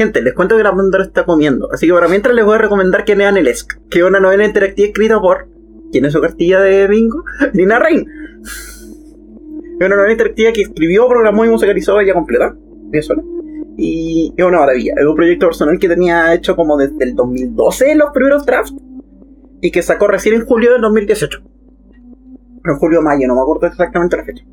Gente, les cuento que la Pandora está comiendo. Así que para mientras les voy a recomendar que lean el ESC, que es una novela interactiva escrita por. ¿Quién es su cartilla de bingo? Lina Rain. Es una novela interactiva que escribió, programó y musicalizó ella completa. Ella sola. Y es una maravilla. Es un proyecto personal que tenía hecho como desde el 2012 los primeros drafts. Y que sacó recién en julio del 2018. En julio mayo, no me acuerdo exactamente la fecha.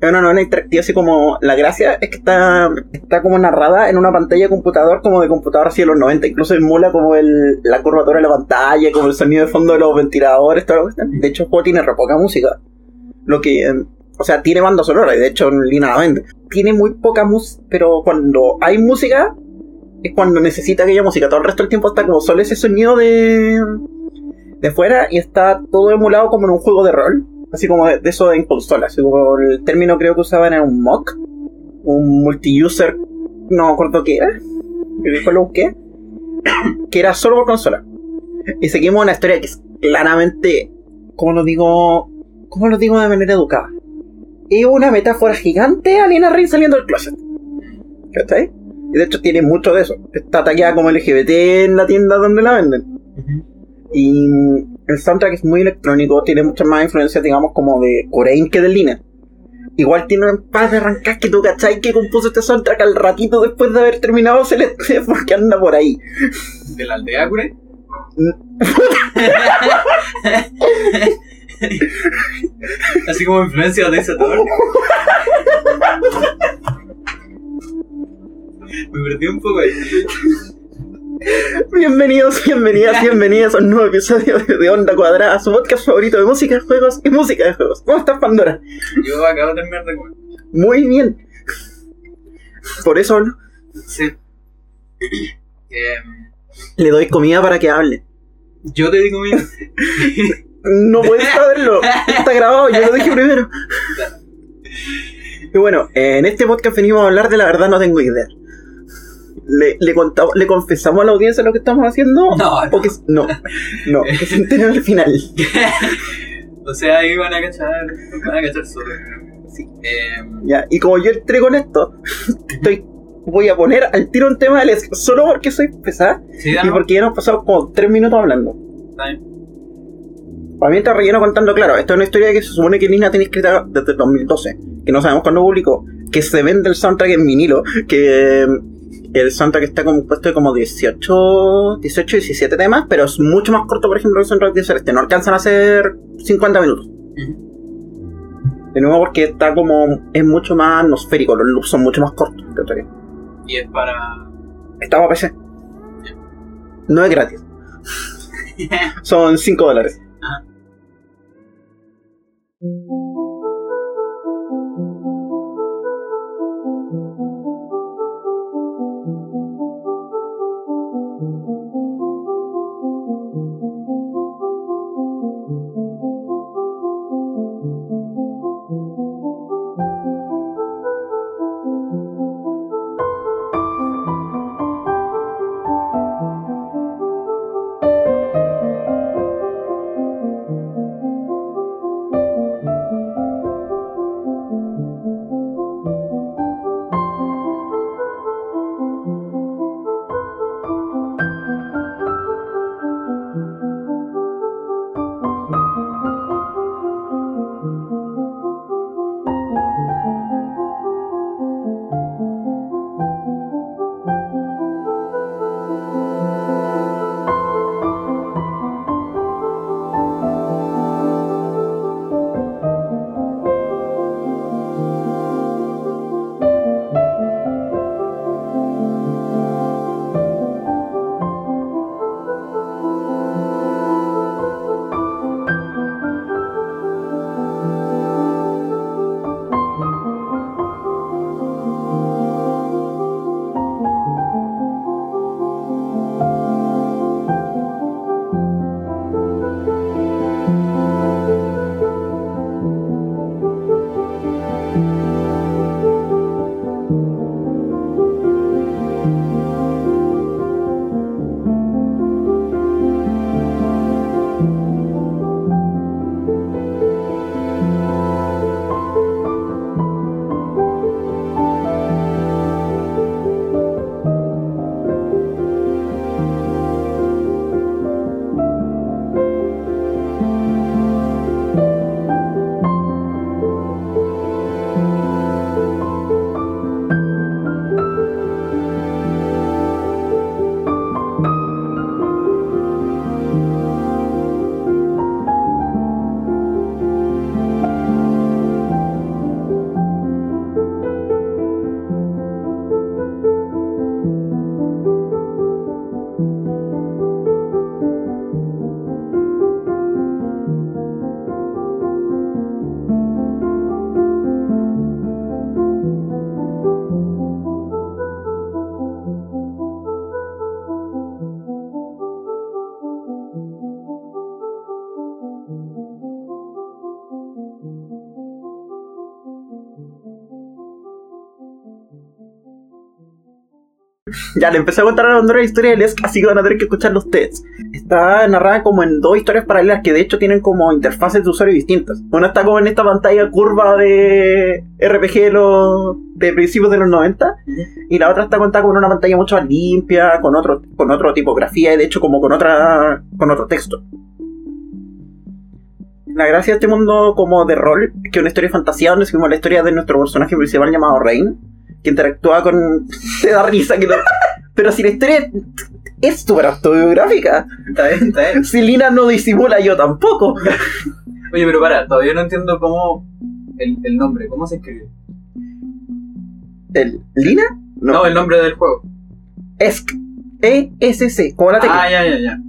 Es una novela interactiva así como... La gracia es que está, está como narrada en una pantalla de computador como de computador así de los 90. Incluso emula como el, la curvatura de la pantalla, como el sonido de fondo de los ventiladores, todo lo que está. De hecho el juego tiene re poca música. Lo que... eh, O sea, tiene banda sonora y de hecho Lina la vende. Tiene muy poca música, pero cuando hay música es cuando necesita aquella música. Todo el resto del tiempo está como solo ese sonido de de fuera y está todo emulado como en un juego de rol. Así como de, de eso en consola. Así como el término creo que usaban era un mock. Un multi-user. No me acuerdo qué era. Que después lo busqué. que era solo por consola. Y seguimos una historia que es claramente. ¿Cómo lo digo? ¿Cómo lo digo de manera educada? Es una metáfora gigante a Lina Ring saliendo del closet. ¿Cachai? Y de hecho tiene mucho de eso. Está tallada como LGBT en la tienda donde la venden. Y el soundtrack es muy electrónico, tiene muchas más influencias, digamos, como de Corain que de Lina. Igual tiene un par de arrancas que tú cachai que compuso este soundtrack al ratito después de haber terminado Celeste, porque anda por ahí. ¿De la aldea, Cure? Así como influencia de ese todo. Me perdí un poco ahí. Bienvenidos, bienvenidas, bienvenidas a un nuevo episodio de de Onda Cuadrada, su podcast favorito de música, juegos y música de juegos. ¿Cómo estás, Pandora? Yo acabo de terminar de comer. Muy bien. Por eso ¿no? Sí. Em, le doy comida para que hable. yo te digo, mira. No puedes saberlo. Está grabado, yo lo dije primero. Y bueno, en este podcast venimos a hablar de la verdad, no tengo idea. ¿Le, le, contamos, ¿Le confesamos a la audiencia lo que estamos haciendo? No, no. ¿O que- no, no, que se enteren al final. O sea, ahí van a cachar. Van a cachar solo. Sí. Em, Ya, y como yo entré con esto, estoy, voy a poner al tiro un tema del solo porque soy pesada sí, y porque ya nos pasado como tres minutos hablando. Está bien. Para mí está relleno contando, claro, esto es una historia que se supone que Nina tiene escrita desde el 2012, que no sabemos cuándo publicó, que se vende el soundtrack en vinilo, que el soundtrack está compuesto de como 18, 18, 17 temas, pero es mucho más corto, por ejemplo, que el soundtrack de Celeste, no alcanzan a ser 50 minutos. De nuevo porque está como, es mucho más atmosférico, los loops son mucho más cortos. que otra vez. Y es para. Está para PC. No es gratis, son 5 dólares. Ajá. Ya, le empecé a contar a la bandera la historia de Lesk, así que van a tener que escuchar ustedes. Está narrada como en dos historias paralelas que de hecho tienen como interfaces de usuario distintas. Una está como en esta pantalla curva de RPG de, los, de principios de los 90 y la otra está contada con una pantalla mucho más limpia, con otro, con otra tipografía y de hecho como con otra con otro texto. La gracia de este mundo como de rol que es una historia de fantasía donde seguimos la historia de nuestro personaje principal llamado Rain, que interactúa con... Te da risa que no... Pero si la historia es súper autobiográfica. Está bien, está bien. Si Lina no disimula, yo tampoco. Oye, pero para, todavía no entiendo cómo. El, el nombre, ¿cómo se escribe? ¿El ¿Lina? No, el nombre del juego. E-S-C, como la tecla. Ah, ya, ya, ya.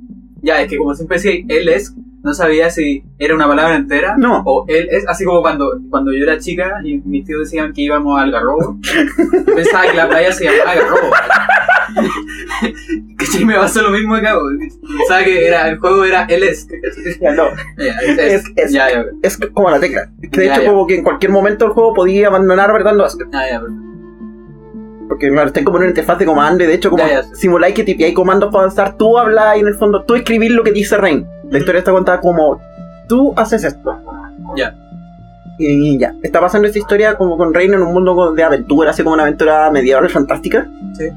Ya, es que como siempre decía él es, no sabía si era una palabra entera No. o él es, así como cuando, cuando yo era chica y mis tíos decían que íbamos al Garrobo. pensaba que la playa se llamaba Garrobo. ¿Cachai? Me pasó lo mismo acá. Pensaba que era, el juego era él es. Ya, no. Ya, es, Es- es- ya, ya, Es como la tecla. Que de Ya, hecho, como que en cualquier momento del juego podía abandonar apretando. Ah, ya, perfecto. Porque claro, está como en una interfaz de comando y de hecho como simuláis que tipeáis comandos para avanzar, tú hablas y en el fondo tú escribís lo que dice Rain. La historia está contada como tú haces esto. Ya. Y ya, está pasando esta historia como con Rain en un mundo de aventura, así como una aventura medieval fantástica. Sí.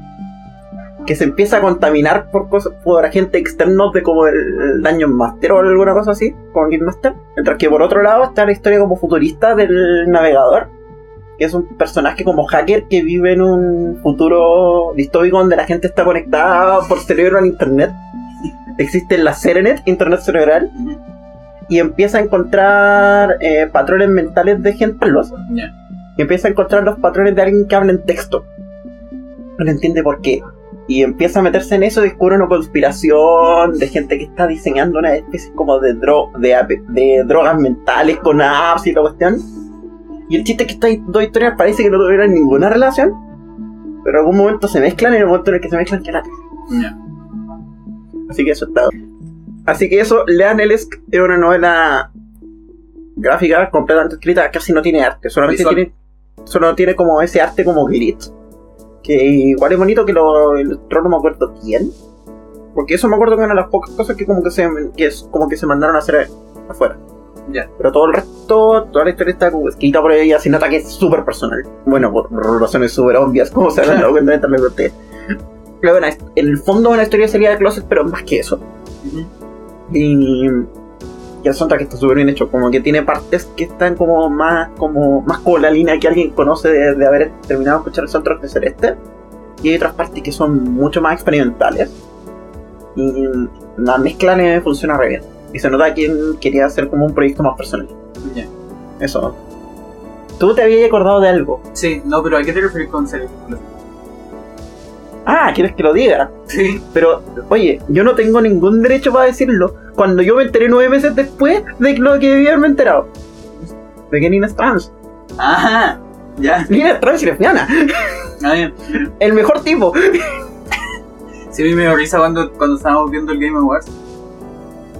Que se empieza a contaminar por cosas, por agentes externos de como el, Dungeon Master o alguna cosa así, como Game Master. Mientras que por otro lado está la historia como futurista del navegador, que es un personaje como hacker que vive en un futuro distópico donde la gente está conectada por cerebro al internet. Existe la Serenet, internet cerebral, y empieza a encontrar eh, patrones mentales de gente los Ya. y empieza a encontrar los patrones de alguien que habla en texto. No entiende por qué. Y empieza a meterse en eso, descubre una conspiración de gente que está diseñando una especie como de, dro de, de drogas mentales con apps y la cuestión. Y el chiste es que estas dos historias parece que no tuvieran ninguna relación, pero en algún momento se mezclan y en el momento en el que se mezclan queda Ya. Así que eso está. Así que eso, lean el es una novela gráfica completamente escrita, casi no tiene arte, solamente Visual. tiene, solo tiene como ese arte como glitch. Que igual es bonito que lo ilustró, no me acuerdo quién. Porque eso me acuerdo que era una de las pocas cosas que como que se, que es, como que se mandaron a hacer afuera. Ya. Pero todo el resto, toda la historia está escrita por ella, sin nota que es súper personal. Bueno, por razones súper obvias, como se han dado cuenta mientras me bueno, en el fondo una historia salida de closet, pero más que eso. Y, y el soundtrack está súper bien hecho, como que tiene partes que están como más como más como la línea que alguien conoce de, de haber terminado de escuchar el soundtrack de Celeste. Y hay otras partes que son mucho más experimentales. Y la mezcla le funciona re bien. Y se nota que él quería hacer como un proyecto más personal. Eso. ¿Tú te habías acordado de algo? Sí, no, pero ¿a qué te refieres con serie? Ah, ¿quieres que lo diga? Sí. Pero, oye, yo no tengo ningún derecho para decirlo cuando yo me enteré nueve meses después de lo que debía haberme enterado. De que Nina es trans. Ajá. Ya. Nina es trans y lesbiana. Ah, bien. El mejor tipo. Sí, a mí me risa cuando, cuando estábamos viendo el Game Awards.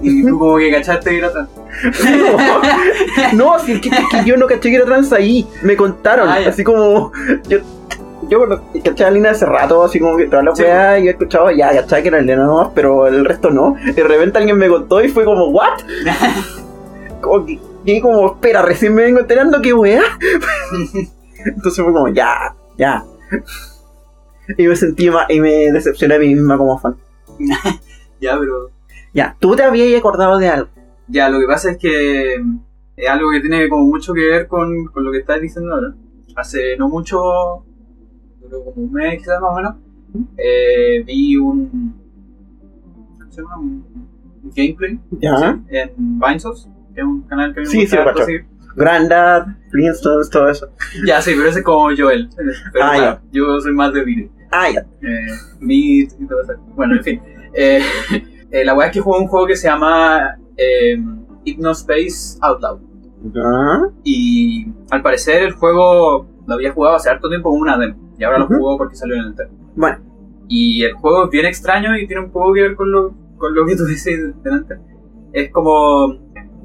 Y tú como que cachaste que era trans. No, si es que, es que yo no caché que era trans ahí. Me contaron. Ah, así como. Yo, yo bueno, caché a Lina hace rato, así como que toda la Sí. weá, y he escuchado, ya, caché que era Elena nomás, pero el resto no. De repente alguien me contó y fue como, ¿what? como que, y como, espera, recién me vengo enterando que weá. Entonces fue como, ya, ya. Y me sentí ma- y me decepcioné a mí misma como fan. ya, pero. Ya, tú te habías acordado de algo. Ya, lo que pasa es que es algo que tiene como mucho que ver con, con lo que estás diciendo ahora. Hace no mucho, creo como un mes quizás más o menos, eh, vi un, ¿cómo se llama? Un, gameplay Ya. en Vinesos, que es un canal que me Sí, gusta sí. Grandad, Flintstones, todo eso. Ya, sí, pero ese es como Joel. Pero Ah, claro, yo soy más de Vine. Ah, ya. eh, Beat y todo eso. Bueno, en fin. Eh, eh, la weá es que juego un juego que se llama eh, Hypnospace Outlaw. Ya. Y al parecer el juego lo había jugado hace harto tiempo como una demo. Y ahora Ujú. lo jugó porque salió en el entero. Bueno, Y el juego es bien extraño y tiene un poco que ver con lo, con lo que tú dices delante. Es como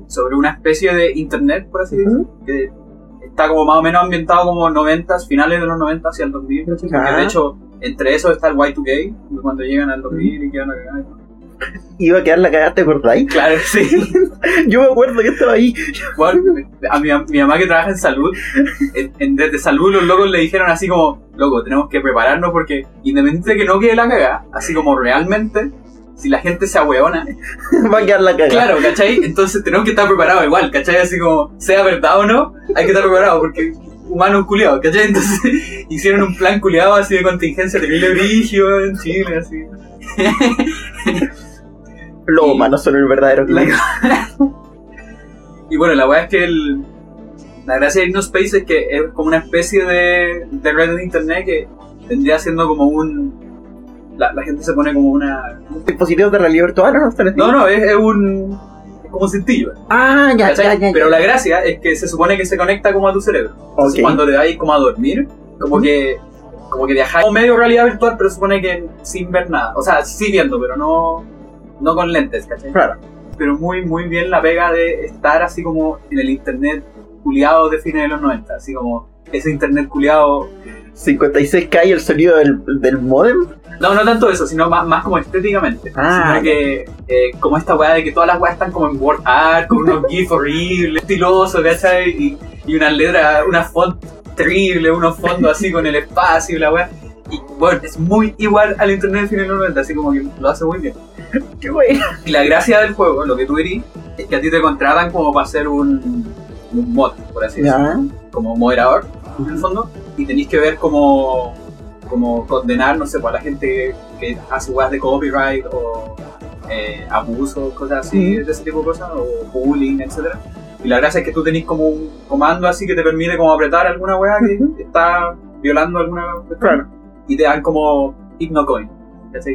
sobre una especie de internet, por así decirlo, Ujú. que está como más o menos ambientado como 90 finales de los 90 hacia el 2000. ¿cachai? Porque Ah. de hecho entre eso está el Y2K, cuando llegan al 2000 y quedan a cagar. Iba a quedar la cagada, ¿te acordáis? Claro, sí. Yo me acuerdo que estaba ahí. Bueno, a mi, mi mamá que trabaja en salud, en, en- desde salud los locos le dijeron así como, loco, tenemos que prepararnos porque independiente de que no quede la cagada, así como realmente, si la gente se ahueona, Va a quedar la cagada. claro, ¿cachai? Entonces tenemos que estar preparados igual, ¿cachai? Así como, sea verdad o no, hay que estar preparados porque humanos culiados, ¿cachai? Entonces hicieron un plan culiado así de contingencia terrible brigio en Chile, así. Los Y- son el verdadero y bueno, la weá es que el, la gracia de Space es que es como una especie de, de red de internet que vendría siendo como un. La, la gente se pone como una. Dispositivos de realidad virtual, ¿o ¿no? No, no, es, es un. Es como un cintillo. Ah, ya, ya, ya. ya. Pero la gracia es que se supone que se conecta como a tu cerebro. Entonces Ok. cuando te vais como a dormir, como que. Como que viajáis como medio realidad virtual, pero supone que sin ver nada. O sea, sí viendo, pero no. No con lentes, ¿cachai? Claro. pero muy muy bien la pega de estar así como en el internet culiado de fines de los 90, así como ese internet culiado. 56K y el sonido del, del modem. No, no tanto eso, sino más, más como estéticamente. Ah, sino que eh, como esta weá de que todas las weas están como en word art, con unos gifs horribles, estilosos, ¿cachai? Y, y una letra, una font terrible, unos fondos así con el espacio y la weá. Y bueno, es muy igual al internet de fines de los 90, así como que lo hace muy bien. Qué bueno. Y la gracia del juego, lo que tú dirías, es que a ti te contratan como para ser un, un mod, por así decirlo, como moderador, en el fondo, y tenéis que ver como, como condenar, no sé, pues, a la gente que hace weas de copyright o eh, abuso, cosas así, de ese tipo de cosas, o bullying, etc. Y la gracia es que tú tenés como un comando así que te permite como apretar alguna wea que está violando alguna cuestión, Claro. y te dan como Hypnocoin.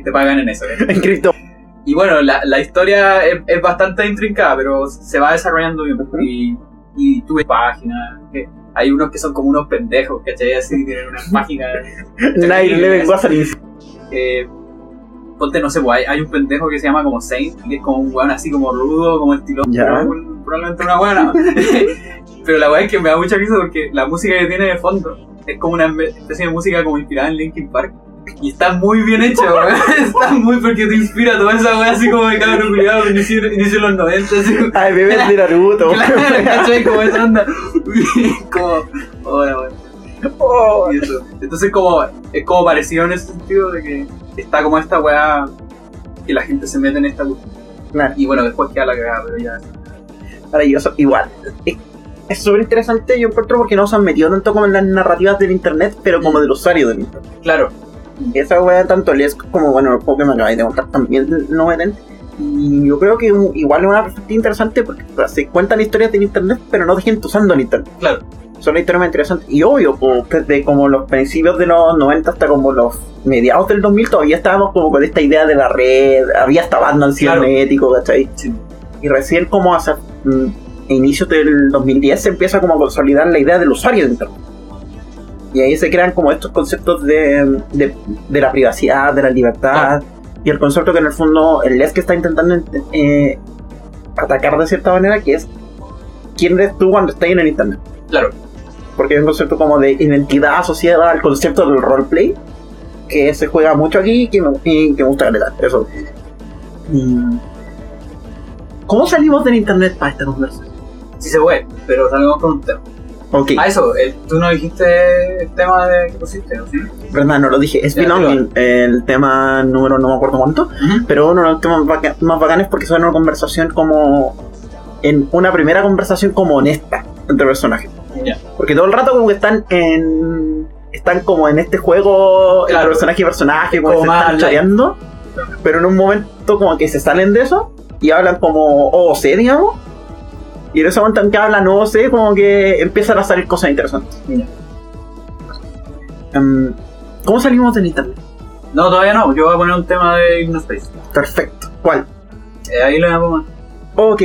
Te pagan en eso. En cripto. Y bueno, la, la historia es, es bastante intrincada, pero se va desarrollando bien. Y, y tuve páginas, hay unos que son como unos pendejos, ¿cachai? Así tienen unas páginas. Nine Eleven eh, ponte, no sé, pues, hay, hay un pendejo que se llama como Saint, que es como un weón así como rudo, como estiloso, Ya. un- probablemente una buena. pero la weá es que me da mucha risa porque la música que tiene de fondo es como una especie de música como inspirada en Linkin Park. Y está muy bien hecha, weón. Está muy porque te inspira toda esa weá así como de cabrón culiado de inicio, inicio de los 90, así. Ay, bebés de Naruto. Claro, ¿cachai? Como esa onda. como. Oh, Y eso. Entonces como es como parecido en ese sentido de que está como esta weá que la gente se mete en esta cuestión. Claro. Y bueno, después queda la cagada, pero ya. maravilloso. Igual. Es- Es súper interesante, yo encuentro, porque no se han metido tanto como en las narrativas del internet, pero como del usuario del internet. Claro, Esa wea, tanto les como, bueno, el juego que me acabáis de contar también lo meten. Y yo creo que igual es una perspectiva interesante porque o sea, se cuentan historias del internet, pero no de gente usando el internet. claro. Son historias muy interesantes. Y obvio, pues, desde como los principios de los 90 hasta como los mediados del 2000, todavía estábamos como con esta idea de la red. Había hasta Batman Claro. cibernético, ¿cachai? Sí. Y recién como hacia mm, inicios del 2010 se empieza como a consolidar la idea del usuario de internet. Y ahí se crean como estos conceptos de, de, de la privacidad, de la libertad, y el concepto que en el fondo el LES que está intentando eh, atacar de cierta manera, que es quién eres tú cuando estás en el internet. Claro. Porque es un concepto como de identidad asociada al concepto del roleplay, que se juega mucho aquí y que me, y que me gusta caleta. Eso. Y- ¿Cómo salimos del internet para esta conversación? Sí se puede, pero salimos con un tema. Ok, Ah, eso, eh, tú no dijiste el tema de que pusiste, ¿no? ¿Sí? verdad, no lo dije. Es Belonging, el tema número no me acuerdo cuánto, pero uno de los temas baca- más bacanes porque son una conversación como. En una primera conversación como honesta entre personajes. Ya. Porque todo el rato como que están en. Están como en este juego Claro. el personaje y personaje, como, se están choreando. Pero en un momento como que se salen de eso y hablan como OOC, digamos. Y en ese momento en que hablan OOC, como que empiezan a salir cosas interesantes. Em, ¿Cómo salimos del internet? No, todavía no, yo voy a poner un tema de Hypnospace. Perfecto. ¿Cuál? Eh, ahí lo voy a poner. Ok.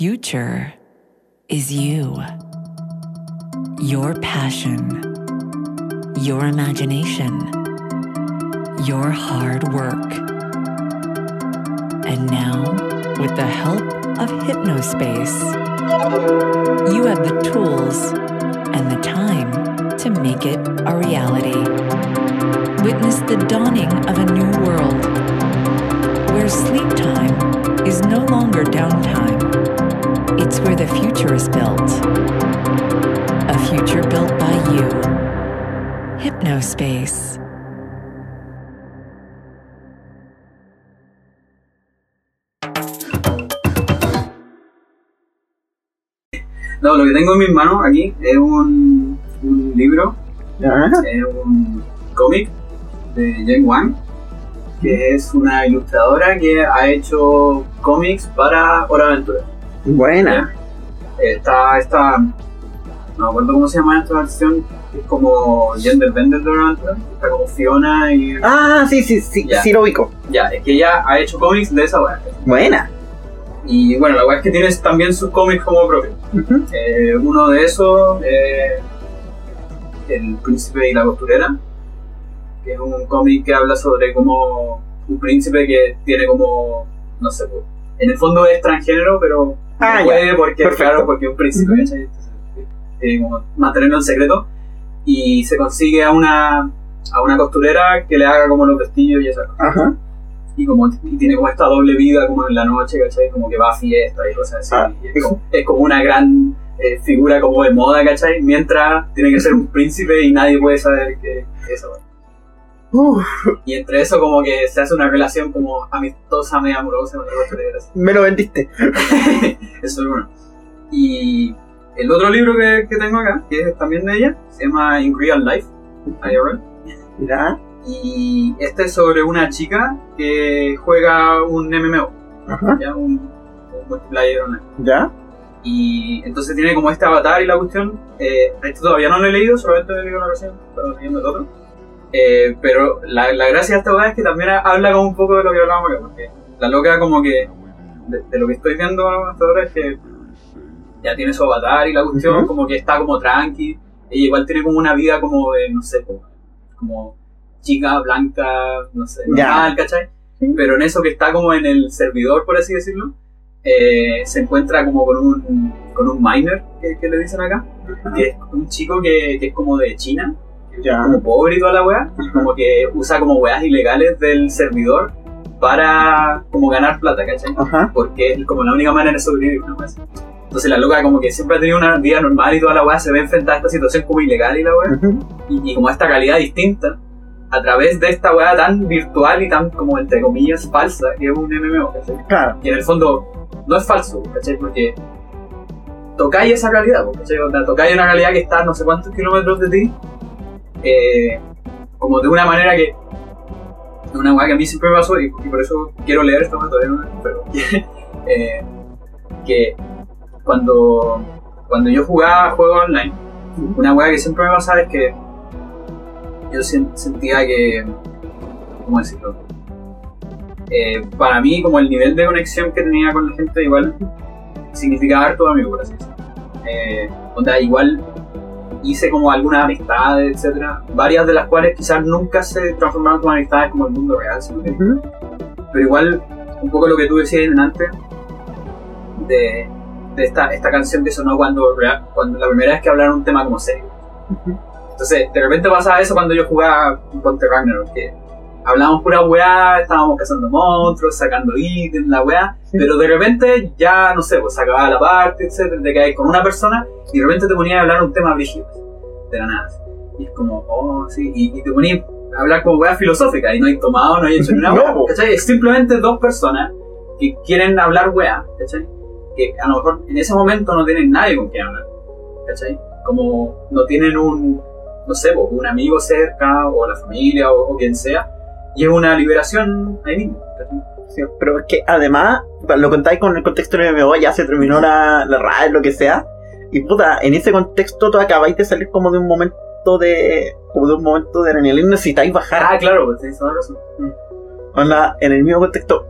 Future is you, your passion, your imagination, your hard work. And now, with the help of Hypnospace, you have the tools and the time to make it a reality. Witness the dawning of a new world where sleep time is no longer downtime. It's where the future is built. A future built by you. Hypnospace. No, lo que tengo en mis manos aquí es un, un libro, Ya. es un cómic de Jen Wang, que es una ilustradora que ha hecho cómics para Hora Aventura. Buena. Está esta, no me acuerdo cómo se llama esta versión, es como Gender Bender de está como Fiona y... Ah, sí, sí, sí, Ya. sí lo ubico. Ya, es que ella ha hecho cómics de esa weá. Buena. Y bueno, la weá es que tienes también sus cómics como propios. Eh, uno de esos, eh, El Príncipe y la Costurera, que es un cómic que habla sobre como un príncipe que tiene como, no sé, pues, en el fondo es transgénero, pero Ah, no ya. puede porque, Perfecto. claro, porque es un príncipe. ¿cachai? Tiene como mantenerlo en secreto. Y se consigue a una, a una costurera que le haga como los vestidos y esas cosas. Ajá. Y, como, y tiene como esta doble vida como en la noche, ¿cachai? Como que va a fiesta y cosas así. Ah. Es, como, es como una gran eh, figura como de moda, ¿cachai? Mientras tiene que ser un príncipe y nadie puede saber que que es eso. Uf, Y entre eso como que se hace una relación como amistosa, medio amorosa costurera. así. me lo vendiste. Eso es uno. Y el otro libro que, que tengo acá, que es también de ella, se llama In Real Life, IRL. Ya. Y este es sobre una chica que juega un MMO, Ajá. ¿ya? Un, un multiplayer online. Ya. Y entonces tiene como este avatar y la cuestión. Eh, esto todavía no lo he leído, solamente he leído la versión, pero leyendo el otro. Eh, pero la, la gracia de esta weá es que también habla como un poco de lo que hablábamos acá, porque la loca como que, de, de lo que estoy viendo hasta ahora es que ya tiene su avatar y la cuestión, Ujú. como que está como tranqui. Ella igual tiene como una vida como de, no sé, como, como chica, blanca, no sé, normal, ¿cachai? Pero en eso que está como en el servidor, por así decirlo, eh, se encuentra como con un, con un miner, que, que le dicen acá, que es un chico que, que es como de China, Ya. como pobre y toda la weá, como que usa como weas ilegales del servidor para como ganar plata, ¿cachai? Ajá. Porque es como la única manera de sobrevivir, así. Entonces la loca como que siempre ha tenido una vida normal y toda la weá se ve enfrentada a esta situación como ilegal y la weá y, y como esta calidad distinta a través de esta weá tan virtual y tan como entre comillas falsa que es un MMO, ¿cachai? Claro. Y en el fondo no es falso, ¿cachai? Porque tocáis esa realidad, po, ¿cachai? O sea, tocáis una realidad que está a no sé cuántos kilómetros de ti, eh, como de una manera que una weá que a mí siempre me pasó y, y por eso quiero leer esta todavía no pero eh, que cuando, cuando yo jugaba juegos online, una weá que siempre me pasaba es que yo sen- sentía que, ¿cómo decirlo? Eh, para mí, como el nivel de conexión que tenía con la gente, igual significaba harto amigo, por así decirlo. Eh, onda, igual hice como algunas amistades, etcétera, varias de las cuales quizás nunca se transformaron como amistades como el mundo real, que Ujú. pero igual un poco lo que tú decías antes de, de esta, esta canción que sonó cuando, la primera vez que hablaron un tema como serio. Entonces, de repente pasaba eso cuando yo jugaba Ponte Ragnarok, que hablábamos pura weá, estábamos cazando monstruos, sacando ítems, la weá, pero de repente ya, no sé, pues se acababa la parte, etcétera, te caes con una persona y de repente te ponías a hablar un tema brígido, de la nada. Y es como, oh, sí, y, y te ponías a hablar como weá filosófica y no hay tomado, no hay hecho ni una No. ¿cachai? Es simplemente dos personas que quieren hablar weá, ¿cachai? Que a lo mejor en ese momento no tienen nadie con quien hablar, ¿cachai? Como no tienen un, no sé, un amigo cerca, o la familia, o, o quien sea, y es una liberación ahí mismo. Sí, pero es que además, lo contáis con el contexto del MMO, ya se terminó la, la RAE, lo que sea. Y puta, en ese contexto tú acabáis de salir como de un momento de. como de un momento de adrenalina, necesitáis bajar. Ah, claro, pues la razón. En el mismo contexto,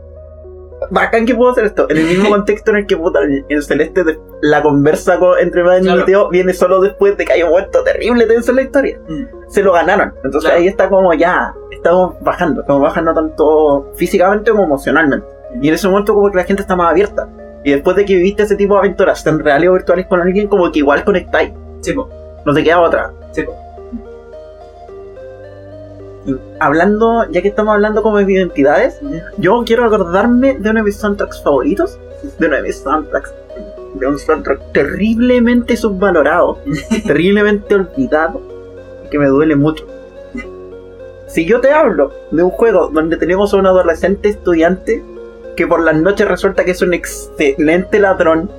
bacán que puedo hacer esto. En el mismo contexto en el que puta, el, el Celeste, de- la conversa con- entre Madden Claro. y Teo viene solo después de que haya un momento terrible tenso en la historia. Mm. Se lo ganaron. Entonces Claro. ahí está como ya, estamos bajando. Estamos bajando tanto físicamente como emocionalmente. Y en ese momento como que la gente está más abierta. Y después de que viviste ese tipo de aventuras, tan reales o virtuales con alguien, como que igual conectáis. Sí. No te queda otra. Sí, hablando, ya que estamos hablando como de identidades, yo quiero acordarme de uno de mis soundtracks favoritos, de uno de mis soundtracks, de un soundtrack terriblemente subvalorado, terriblemente olvidado, que me duele mucho. Si yo te hablo de un juego donde tenemos a un adolescente estudiante que por las noches resulta que es un excelente ladrón,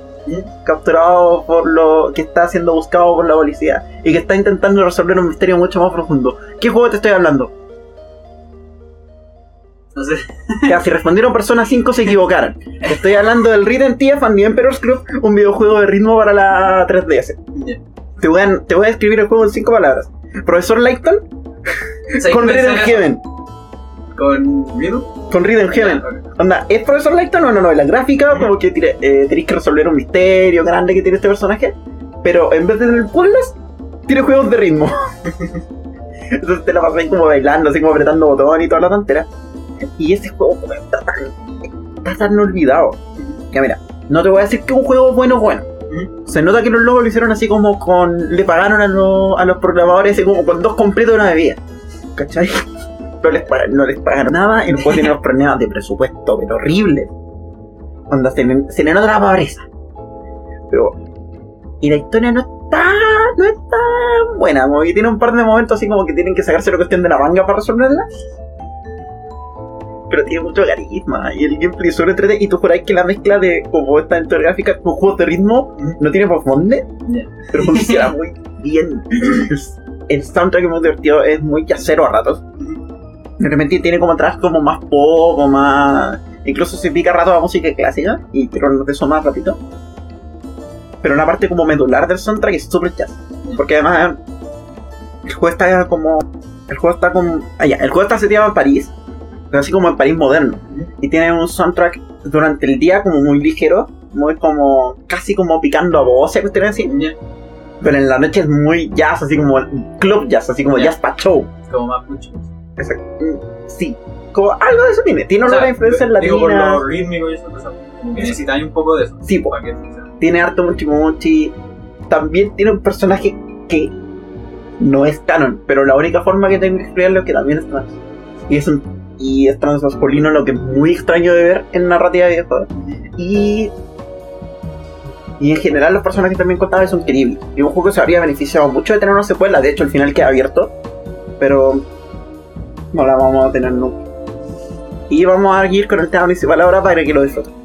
capturado por lo que está siendo buscado por la policía y que está intentando resolver un misterio mucho más profundo. ¿Qué juego te estoy hablando? No sé. Ya, si respondieron Persona 5 se equivocaron. Estoy hablando del Rhythm TF and the Emperor's Club, un videojuego de ritmo para la 3DS. Ya. Te voy a, te voy a describir el juego en 5 palabras. Profesor ¿Sabes con Rhythm? Heaven. ¿Con Riddle? Con Rhythm Heaven. Ya, ok. Onda, ¿es Profesor Layton o una novela gráfica? Como que tiene- eh, tenéis que resolver un misterio grande que tiene este personaje. Pero en vez de tener puzzles, tiene juegos de ritmo. Entonces te la pasas ahí como bailando, así como apretando botones y toda la tontera. Y ese juego está tan, está tan olvidado. Que mira, no te voy a decir que un juego bueno bueno. Se nota que los logos lo hicieron así como con. Le pagaron a, los- a los programadores así como con dos completos de una bebida. ¿Cachai? No les, no les pagaron nada y el juego tiene unos problemas de presupuesto, pero horribles. Onda, se se le nota la pobreza. Pero. Y la historia no está. No es tan buena. Como que tiene un par de momentos así como que tienen que sacarse la cuestión de la manga para resolverla. Pero tiene mucho carisma y el gameplay es entretenido. Y tú juráis que la mezcla de como esta aventura gráfica con juegos de ritmo no tiene Ya. pero funciona muy bien. El soundtrack es muy divertido, es muy yacero a ratos. De repente tiene como atrás como más pop, o más. Incluso se pica a rato la música clásica, y hablar de eso más ratito. Pero una parte como medular del soundtrack es súper jazz. Porque además el juego está como. El juego está como. Ah, ya, el juego está seteado en París, pero así como en París moderno. Y tiene un soundtrack durante el día como muy ligero, muy como. casi como picando a voces, cuestiones así. Pero en la noche es muy jazz, así como club jazz, así como jazz pa' show. Como más mucho. Exacto. Sí, como algo de eso tiene. Tiene O una sea, influencia digo, por latina. lo rítmico y eso, pues, necesitáis un poco de eso. Sí, po. Tiene harto muchi muchi. También tiene un personaje que no es canon, pero la única forma que tengo que explicarlo es que también es trans. Y es un y es transmasculino, lo que es muy extraño de ver en narrativa de videojuegos. Y y en general los personajes también contados son increíbles. Y un juego que se habría beneficiado mucho de tener una secuela. De hecho, el final queda abierto. Pero no la vamos a tener nunca. Y vamos a ir con el tema principal ahora para que lo disfruten.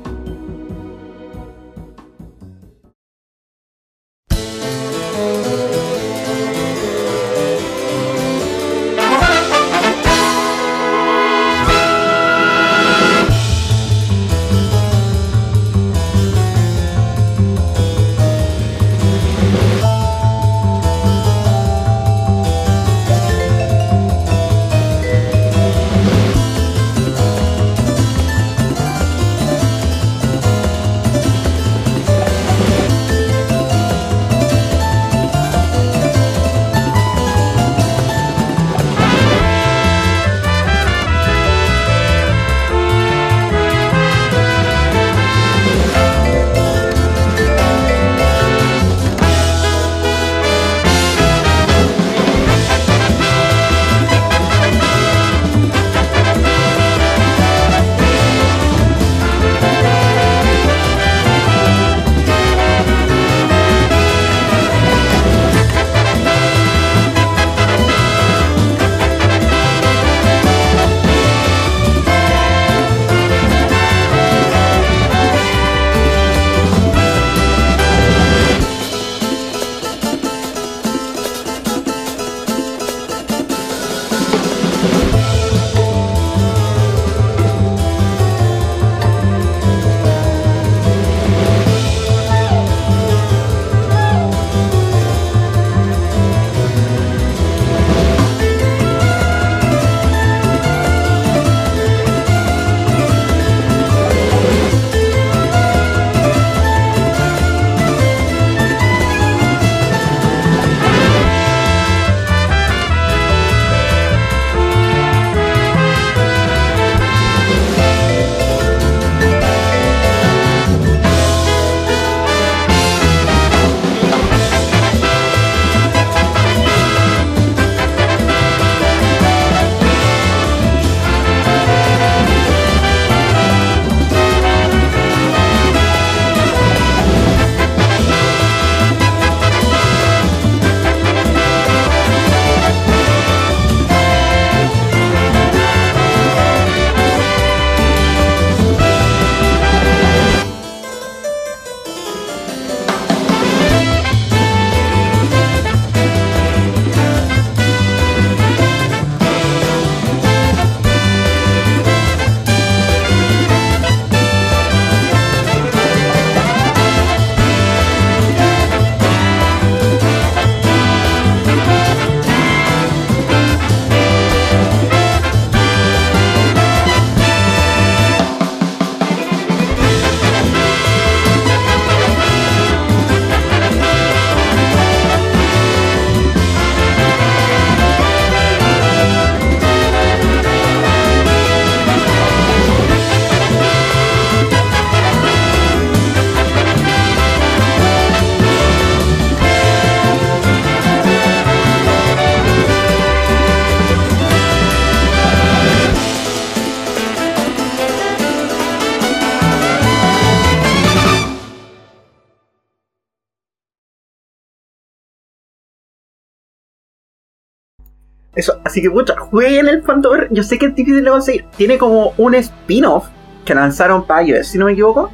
Así que pucha, jueguen el Pantover. Yo sé que es difícil de conseguir. Tiene como un spin-off que lanzaron para iOS, si no me equivoco.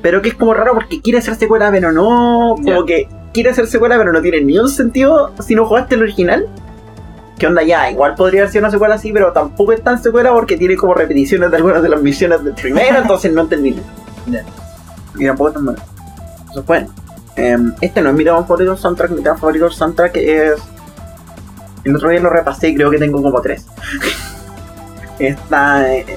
Pero que es como raro porque quiere hacer secuela, pero no. Como que quiere hacer secuela, pero no tiene ni un sentido si no jugaste el original. ¿Qué onda ya? Igual podría ser una secuela así, pero tampoco es tan secuela porque tiene como repeticiones de algunas de las misiones del primero, entonces no entendí. Ya. Y tampoco es tan bueno. Eso es bueno. Em, este no es mi tema favorito soundtrack, mi tema favorito soundtrack es. El otro día lo repasé y creo que tengo como tres. Está. eh,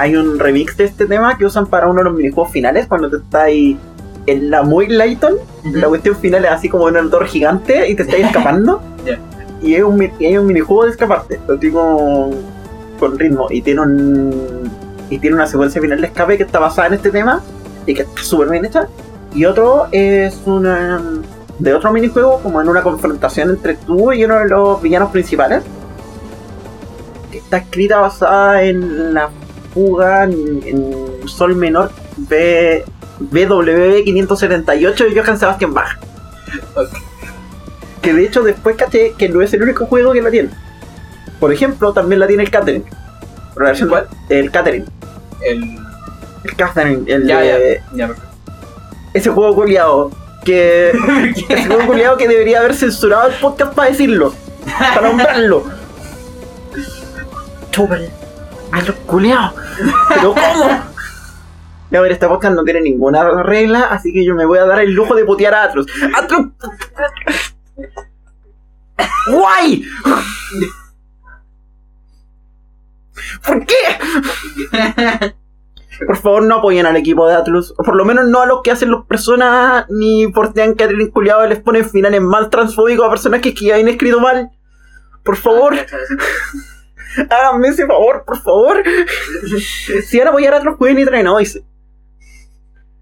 hay un remix de este tema que usan para uno de los minijuegos finales cuando te está ahí en la muy Layton. La cuestión final es así como en el door gigante y te estás escapando. Y, es un, hay un minijuego de escaparte, lo digo con ritmo. Y tiene un. Y tiene una secuencia final de escape que está basada en este tema y que está súper bien hecha. Y otro es una. De otro minijuego, como en una confrontación entre tú y uno de los villanos principales. Que está escrita basada en la fuga en, en Sol menor B, BW 578 de Johann Sebastian Bach. Ok. Que de hecho después caché que no es el único juego que la tiene. Por ejemplo, también la tiene el la versión- ¿Cuál? El Catherine. El. El Catherine. El Ya, de- ya. Ya, perfecto. Ese juego culiado. Que. ese juego culiado que debería haber censurado el podcast para decirlo. Para nombrarlo. Chúpale. A los culiados. Pero ¿cómo? A ver, este podcast no tiene ninguna regla, así que yo me voy a dar el lujo de putear a Atlus. ¡Atlus! ¡Guay! ¿Por qué? Por favor, no apoyen al equipo de Atlus. O por lo menos no a los que hacen los personas, ni por Sean Catherine culiado les ponen finales mal transfóbicos a personajes que ya han escrito mal. Por favor, háganme ese favor, por favor. si van a apoyar a pueden ir a Noise.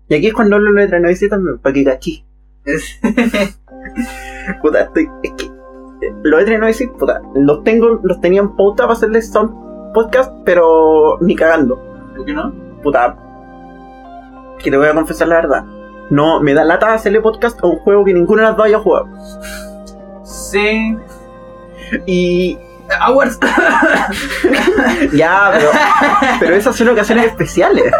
Y aquí es cuando hablo de Trenoise también, para que cachí. Puta, estoy. Es que. Los de Trenoise, puta, los tengo, los tenía en pauta para hacerles sound podcast, pero ni cagando. ¿Por qué no? Puta. Que te voy a confesar la verdad. No, me da lata hacerle podcast a un juego que ninguno de las dos haya jugado. Sí. Y. Awards. Ya, pero. pero esas son ocasiones especiales.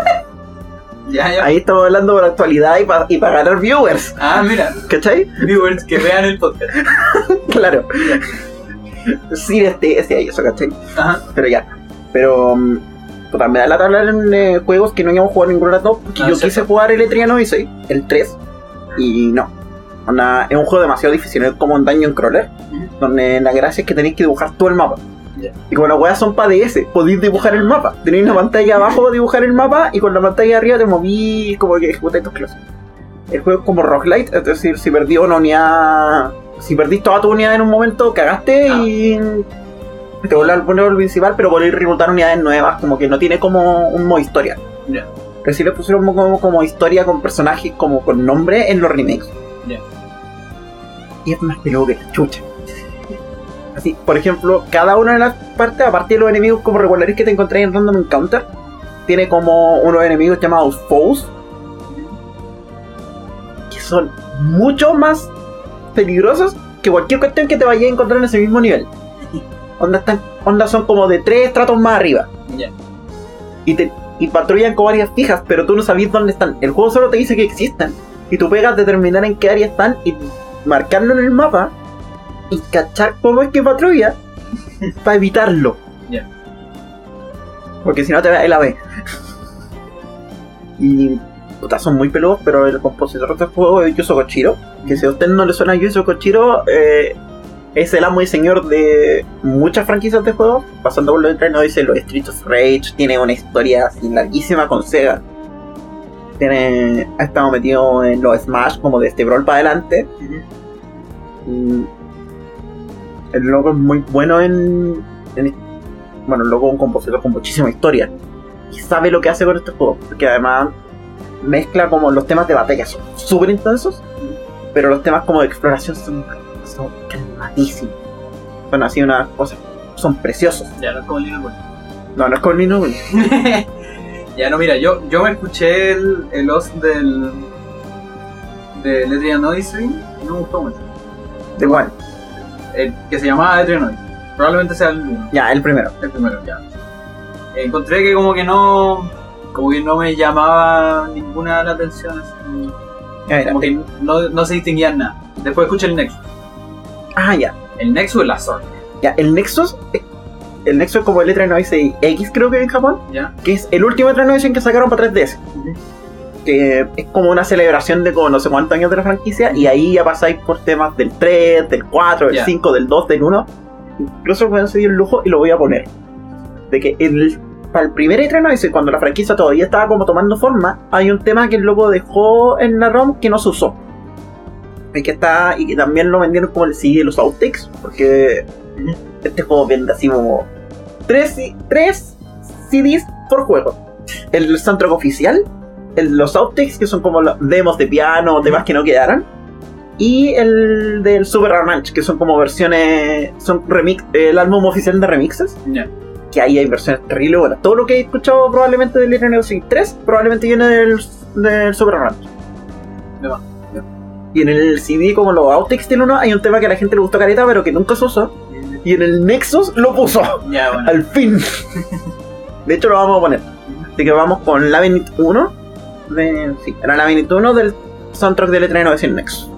ya, ya. Ahí estamos hablando por actualidad y para y pa ganar viewers. Ah, mira. ¿Cachai? Viewers que vean el podcast. Claro. Sí, este, este ahí, eso, ¿cachai? Ajá. Pero ya. Pero. mm, Puta, me da lata hablar en eh, juegos que no hayamos jugado ninguno de las dos. Porque Ah, yo quise jugar el Etriano Odyssey, el 3. Y no. Onda, es un juego demasiado difícil, es como un Dungeon Crawler. Donde la gracia es que tenéis que dibujar todo el mapa. Y como las weas son para DS, podéis dibujar el mapa. Tenéis una pantalla abajo para dibujar el mapa y con la pantalla arriba te moví como que ejecutáis tus clases. El juego es como roguelite, es decir, si perdí una unidad. Si perdís toda tu unidad en un momento, cagaste Ah. y. Te vuelve al punto principal, pero podéis reclutar unidades nuevas, como que no tiene como un modo historia. Ya. Pero sí le pusieron como, como historia con personajes como con nombre en los remakes. Y es más peludo que la chucha. Así, por ejemplo, cada una de las partes, aparte de los enemigos como regulares que te encontrás en Random Encounter, tiene como unos enemigos llamados foes, que son mucho más peligrosos que cualquier cuestión que te vayas a encontrar en ese mismo nivel. Onda, están, onda son como de tres estratos más arriba Ya. y, te, y patrullan con áreas fijas, pero tú no sabes dónde están. El juego solo te dice que existen. Y tú pegas determinar en qué área están y marcarlo en el mapa y cachar cómo es que patrulla para evitarlo. Ya. Porque si no te va el AB. Y puta, son muy peludos, pero el compositor de este juego es Yuzo Kochiro. Que si a usted no le suena Yuzo Kochiro, eh, es el amo y señor de muchas franquicias de juegos, pasando por lo no dice los Streets of Rage, tiene una historia así larguísima con Sega. Tiene, ha estado metido en los Smash como de este Brawl para adelante. Mm, El loco es muy bueno en, en- Bueno, el loco es un compositor con muchísima historia. Y sabe lo que hace con este juego. Porque además mezcla como los temas de batalla son súper intensos. Pero los temas como de exploración son, son calmadísimos. Son así unas cosas. Son preciosos. Ya no es como Liverpool. No, no es con Nino. ya no, mira, yo, yo me escuché el, el host del. de Etrian Odyssey y no me gustó mucho. De igual. El que se llamaba Etrian Odyssey. Probablemente sea el 1. Ya, el primero. El primero, ya. Encontré que como que no. Como que no me llamaba ninguna la atención. así, Como que no, no se distinguía nada. Después escuché el Nexus. Ah, ya. El Nexus es la Sword. Ya, el Nexus. eh, El Nexus es como el E396 X, creo que en Japón. ¿Ya? Que es el último E396 que sacaron para 3DS. Que es como una celebración de como no sé cuántos años de la franquicia. Y ahí ya pasáis por temas del 3, del 4, del Ya. 5, del 2, del 1. Incluso pueden seguir el lujo y lo voy a poner. De que el, para el primer E396, cuando la franquicia todavía estaba como tomando forma, hay un tema que el loco dejó en la ROM que no se usó. Y que está. Y que también lo vendieron como el CD de los outtakes. Porque este juego vende así como. Tres, tres CDs por juego. El soundtrack oficial, el, los outtakes, que son como los demos de piano, temas que no quedaron. Y el del Super Ranch, que son como versiones. Son remix, el álbum oficial de remixes. Que ahí hay versiones terribles buenas. Todo lo que he escuchado probablemente del Nexus 3 probablemente viene del, del Super Ranch. De más. Y en el CD, como los outtakes del 1, hay un tema que a la gente le gustó careta, pero que nunca se usó. Y en el Nexus lo puso. Ya, bueno. Al fin. De hecho, lo vamos a poner. Así que vamos con Labyrinth 1. De, sí, era Labyrinth 1 del soundtrack del E E3 Nexus.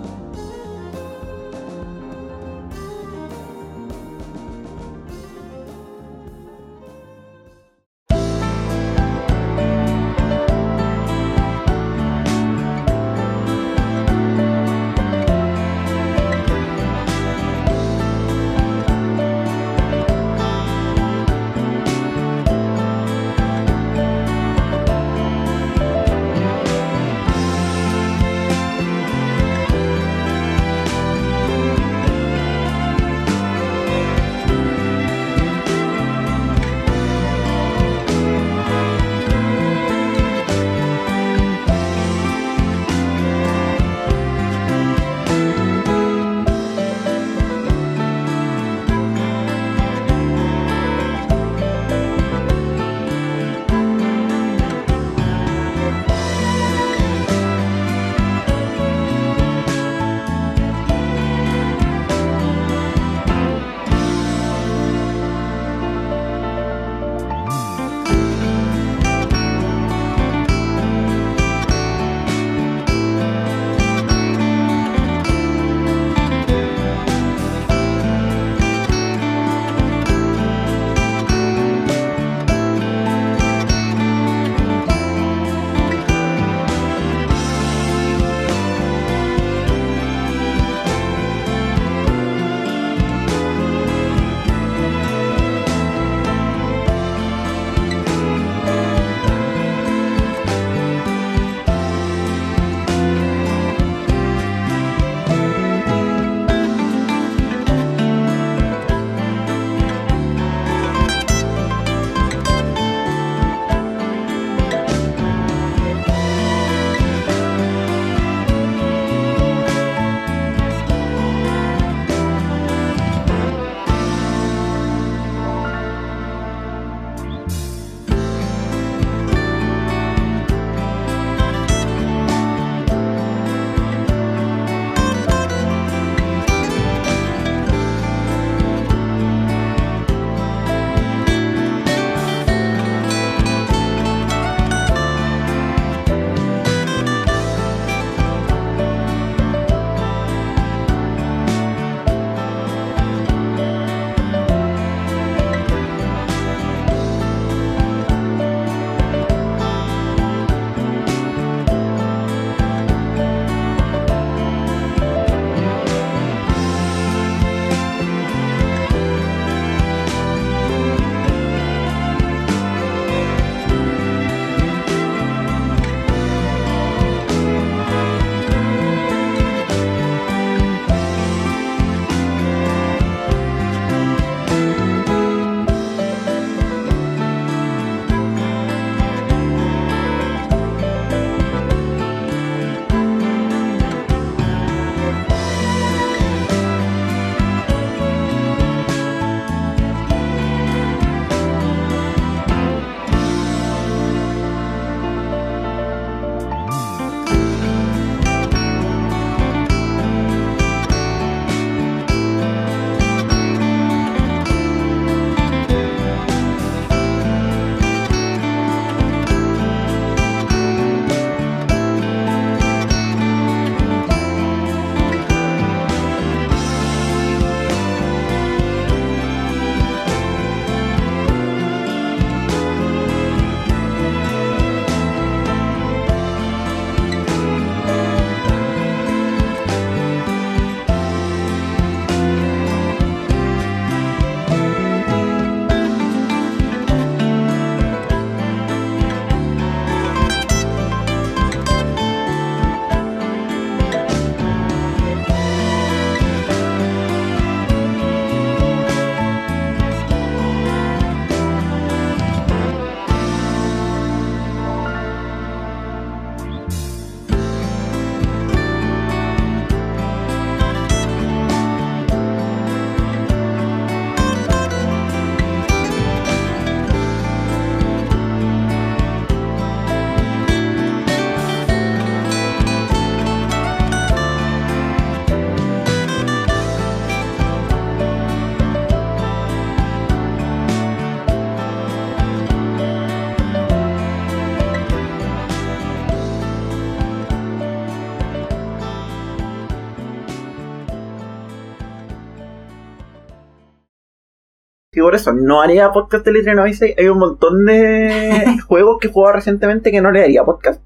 Y por eso no haría podcast de Odyssey. Hay un montón de juegos que he jugado recientemente que no le haría podcast.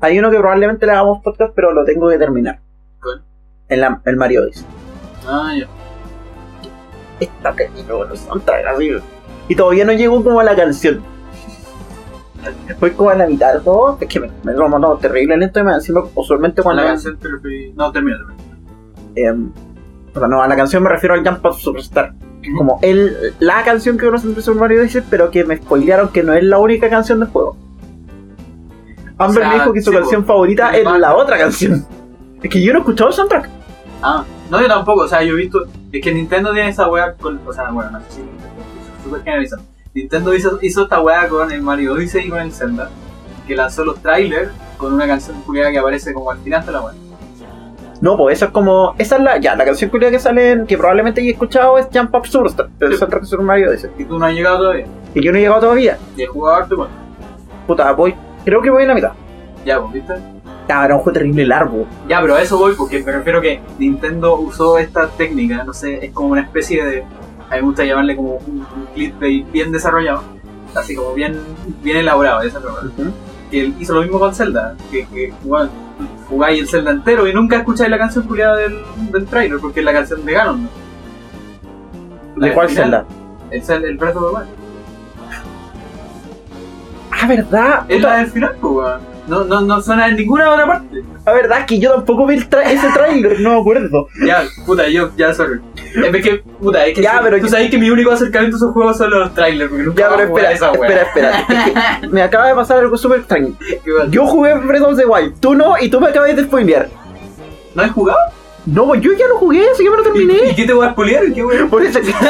Hay uno que probablemente le hagamos podcast, pero lo tengo que terminar. ¿Cuál? El, el Mario Odyssey. Ah, ya. Está pequeño, los soundtrack así. Y todavía no llegó como a la canción. Fue como a la mitad de todo. Es que me, me lo mandó terrible lento y me encima usualmente cuando. La canción No, termina, termina. em, o sea, no, a la canción me refiero al Jump Up Superstar. Como el, la canción que conocen de Super Mario Odyssey, pero que me spoilearon que no es la única canción del juego. Amber O sea, me dijo que su sí, canción po. favorita es la otra canción. Es que yo no he escuchado el soundtrack. Ah, no, yo tampoco, o sea, yo he visto. Es que Nintendo tiene esa wea con. O sea, bueno, no sé si Nintendo, es súper generalizado. Nintendo hizo, hizo esta wea con el Mario Odyssey y con el Zelda, que lanzó los trailers con una canción culiada que aparece como al final de la wea. No, pues eso es como. Esa es la. Ya, la canción culia que sale, que probablemente haya escuchado es Jump Up Superstar. El soundtrack Super Mario Odyssey. Y tú no has llegado todavía. Y yo no he llegado todavía. Y he jugado harto con. Puta, voy. Creo que voy en la mitad. Ya, pues, ¿viste? Ah, era un juego terrible largo. Ya, pero a eso voy porque me refiero que Nintendo usó esta técnica, no sé, es como una especie de. A mí me gusta llamarle como un, un clickbait bien desarrollado, así como bien, bien elaborado, esa es la verdad. Ujú. que hizo lo mismo con Zelda, que, que bueno, jugáis el Zelda entero y nunca escucháis la canción culiada del, del trailer, porque es la canción de Ganon. ¿De cuál final, Zelda? El, el Breath of the Wild. Ah, verdad. Es Puta, la del final, pues. No, no, no suena en ninguna otra parte. La verdad es que yo tampoco vi el tra- ese trailer, no me acuerdo. Ya, puta, yo, ya, sorry. Es que, puta, es que Ya, si- pero tú sabes que mi único acercamiento a esos juegos son los trailers, porque nunca Ya, voy a pero espera, esa espera, espera. Es que me acaba de pasar algo súper extraño. Yo jugué Breath of the Wild, tú no, y tú me acabas de spoilear. ¿No has jugado? No, pues yo ya lo jugué, así que me lo ¿Y, y terminé. qué te voy a spoilear? ¿Qué weón? Por eso que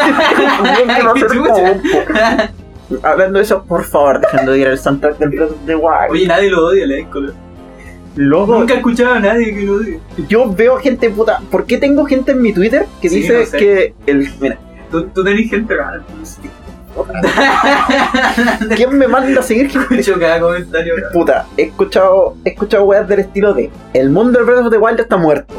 Hablando de eso, por favor, dejen de ir al soundtrack del Breath of the Wild. Oye, nadie lo odia, le color. Loco, Nunca he escuchado a nadie que lo odie. yo veo gente puta. ¿Por qué tengo gente en mi Twitter que Sí, dice no sé. que el. Mira, Tú, tú tenés gente rara. ¿quién me manda a seguir? Escucho cada comentario. raro. Puta, he escuchado, he escuchado weas del estilo de El mundo del Breath of the Wild está muerto.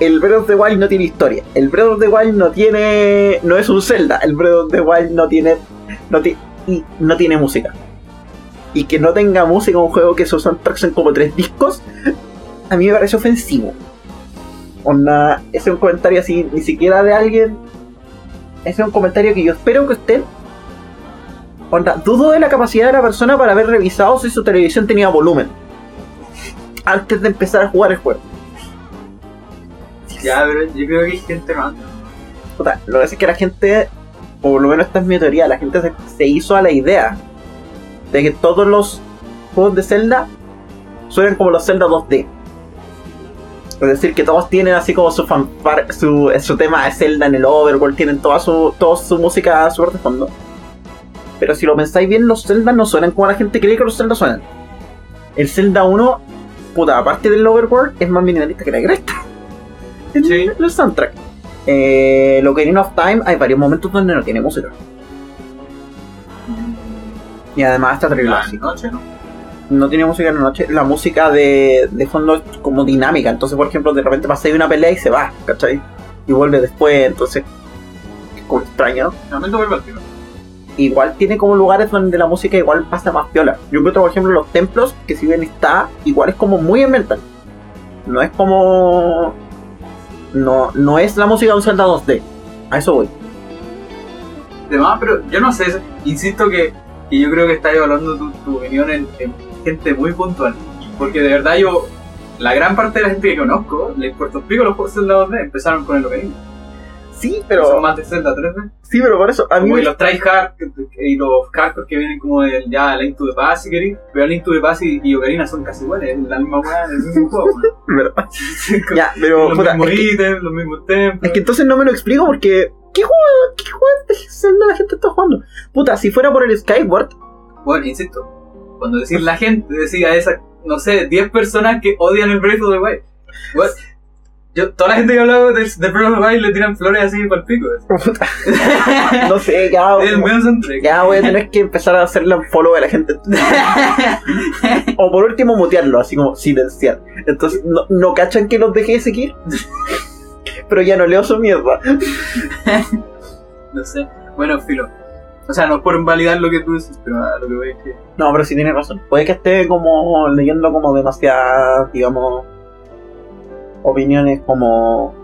El Breath of the Wild no tiene historia. El Breath of the Wild no tiene. no es un Zelda. El Breath of the Wild no tiene. No, y no tiene música. Y que no tenga música en un juego que sus soundtracks son como tres discos. A mí me parece ofensivo. Ese es un comentario así, ni siquiera de alguien. Ese es un comentario que yo espero que estén. Onda, dudo de la capacidad de la persona para haber revisado si su televisión tenía volumen. Antes de empezar a jugar el juego. Ya, pero yo creo que hay gente rara. Puta, lo que pasa es que la gente, o por lo menos esta es mi teoría, la gente se, se hizo a la idea de que todos los juegos de Zelda suenan como los Zelda 2D. Es decir, que todos tienen así como su fanfare, su, su tema de Zelda en el Overworld, tienen toda su, toda su música súper de fondo. Pero si lo pensáis bien, los Zelda no suenan como la gente cree que los Zelda suenan. El Zelda 1, puta, aparte del Overworld, es más minimalista que la cresta. Sí. el soundtrack. Eh, lo Ocarina of Time, hay varios momentos donde no tiene música. Y además está terrible La así. noche, ¿no? No tiene música en la noche. La música de, de fondo es como dinámica. Entonces, por ejemplo, de repente pasa ahí una pelea y se va, ¿cachai? Y vuelve después. Entonces, es como extraño. Realmente vuelve al tiro. Igual tiene como lugares donde la música igual pasa más piola. Yo encuentro, por ejemplo, los templos, que si bien está, igual es como muy ambiental. No es como. No, no es la música de un Zelda 2D. A eso voy. Demás, pero yo no sé, insisto que, que yo creo que estás evaluando tu, tu opinión en, en gente muy puntual. Porque de verdad yo, la gran parte de la gente que conozco, les un pico los juegos Zelda 2D, empezaron con el Ocarina. Sí, Son pero. más de Zelda 3D. Sí, pero por eso. A mí Como me- y los tryhard y los hardcore que vienen como del ya Link to the Past si queréis, pero Link to the Past y, y Ocarina son casi iguales, es la misma weá, el mismo juego. ¿verdad? Ya, pero. los puta, mismos es, que, ítems, los mismos templos. es que entonces no me lo explico porque. ¿Qué juego, qué juego de Zelda la gente está jugando? Puta, si fuera por el Skyward, Bueno, insisto, cuando decir la gente, decía a esas, no sé, 10 personas que odian el Breath of the Wild. Yo, toda la gente que ha hablado de, de Wild le tiran flores así para el pico. no sé, ya. Ya voy a tener que empezar a hacerle un follow a la gente. O por último mutearlo, así como silenciar. Entonces, ¿no, no cachan que los dejé de seguir? Pero ya no leo su mierda. No sé. Bueno, filo. O sea, no es por validar lo que tú dices, pero a lo que voy es que. No, pero sí tiene razón. Puede que esté como leyendo como demasiadas, digamos, opiniones como...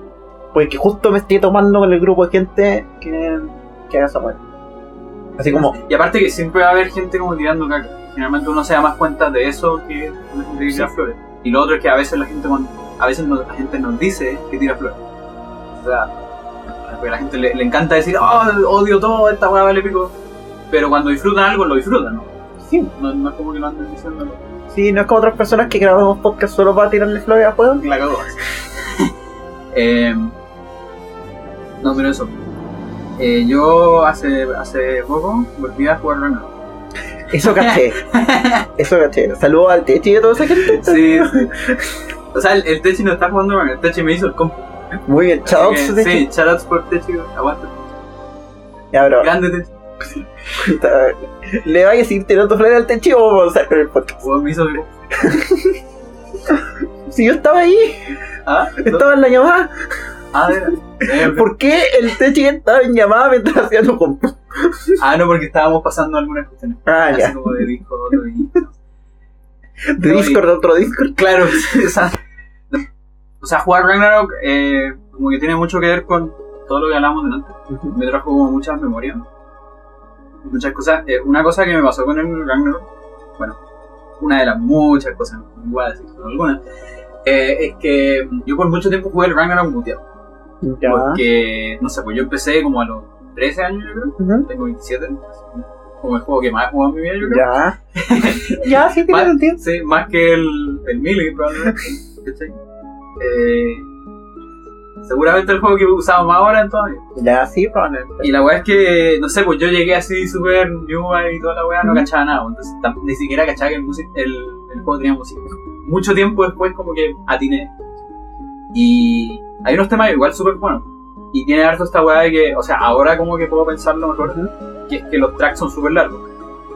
Puede que justo me esté tomando con el grupo de gente que, que haga esa. Así como... Y aparte que siempre va a haber gente como tirando caca. Generalmente uno se da más cuenta de eso que la gente que tira flores. Y lo otro es que a veces la gente a veces no- la gente nos dice que tira flores. O sea, porque a la gente le, le encanta decir, oh, odio todo, esta weá vale pico. Pero cuando disfrutan algo, lo disfrutan, ¿no? Sí, No, no es como que lo anden diciendo. Sí, no es como otras personas que grabamos podcast solo para tirarle flores a juego. La cagó. eh, no, pero eso. Eh, yo hace, hace poco volví a jugar Ragnarok. Eso caché, eso caché. Saludos al Techi y a toda esa gente. Sí. O sea, el, el Techi no está jugando el Techi me hizo el compu. Muy bien, chao. que, Techi. Sí, shoutouts por Techi, aguanta. Ya, bro. Grande Techi. ¿Le vayas a ir tirando flores al Techi o vamos a hacer con el podcast? Me hizo. Si yo estaba ahí, ¿Ah? Estaba en la llamada. Ah. Eh, ¿Por qué el Techi estaba en llamada mientras hacía tu compu? ah, no, porque estábamos pasando algunas cuestiones. Ah, Así ya. como de disco, otro y... De No, Discord, de otro Discord. Claro, o sea, o sea, jugar Ragnarok eh, como que tiene mucho que ver con todo lo que hablamos delante. Me trajo como muchas memorias, muchas cosas. Eh, una cosa que me pasó con el Ragnarok, bueno, una de las muchas cosas, no voy a decir solo algunas, eh, es que yo por mucho tiempo jugué el Ragnarok muteado. Ya. Porque, no sé, pues yo empecé como a los 13 años, yo creo. Tengo 27. así Como el juego que más he jugado en mi vida, yo creo. Ya. ya, sí, tiene Más, sentido. sí, más que el, el Melee, probablemente. ¿cachai? Eh, seguramente el juego que usaba más ahora en toda mi vida. Ya, sí, probablemente. Y la weá es que, no sé, pues yo llegué así súper new y toda la weá, no cachaba nada. pues, Entonces ni siquiera cachaba que el, el, el juego tenía música. Mucho tiempo después, como que atiné. Y hay unos temas igual súper buenos. Y tiene harto esta weá de que, o sea, ahora como que puedo pensarlo mejor, que es que los tracks son súper largos.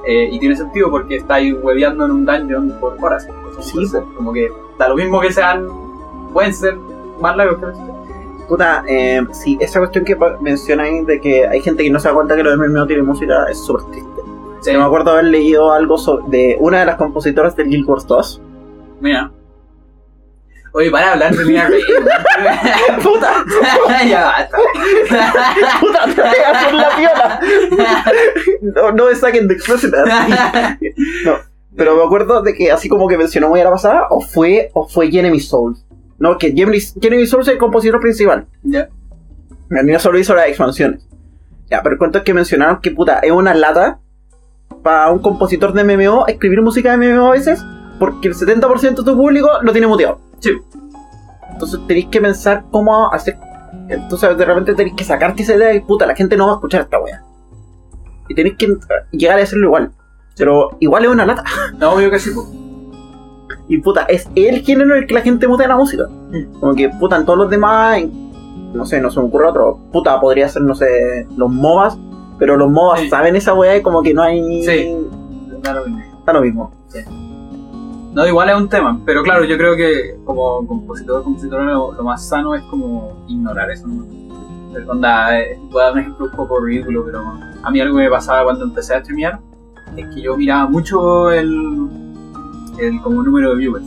Eh, y tiene sentido porque estáis hueveando en un dungeon por horas. Sí, Entonces, como que da lo mismo que sean, pueden ser más largos que los Puta, eh, sí, esa cuestión que mencionáis de que hay gente que no se da cuenta que los MMO tienen música es súper triste. Sí, Yo me acuerdo haber leído algo sobre, de una de las compositoras del Guild Wars 2. mira. Oye, para hablar de Rey. ¡Puta! ya basta. ¡Puta! ¡Te voy a hacer la piola! No, no me saquen de explosión. Pero me acuerdo de que así como que mencionó muy a la pasada, o fue, o fue Jeremy Souls. No, que Jeremy, Jeremy Souls es el compositor principal. ya. El mío solo hizo las expansiones. Ya, pero el cuento es que mencionaron que puta, es una lata para un compositor de MMO escribir música de MMO a veces, porque el 70% de tu público lo tiene muteado. Sí. Entonces tenéis que pensar cómo hacer. Entonces de repente tenéis que sacarte esa idea y puta, la gente no va a escuchar esta wea. Y tenéis que llegar a hacerlo igual. Pero igual es una lata. No, obvio que sí. Y puta, es el género en el que la gente mutea la música. Como que puta, en todos los demás, no sé, no se me ocurre otro. Puta, podría ser, no sé, los MOBAs. Pero los MOBAs Sí. saben esa weá y como que no hay. Sí. Da lo mismo. Está lo mismo. No, igual es un tema, pero claro, yo creo que como compositor compositora lo, lo más sano es como ignorar eso. ¿no? Onda, eh, voy a dar un ejemplo un poco ridículo, pero a mí algo que me pasaba cuando empecé a streamear es que yo miraba mucho el, el como número de viewers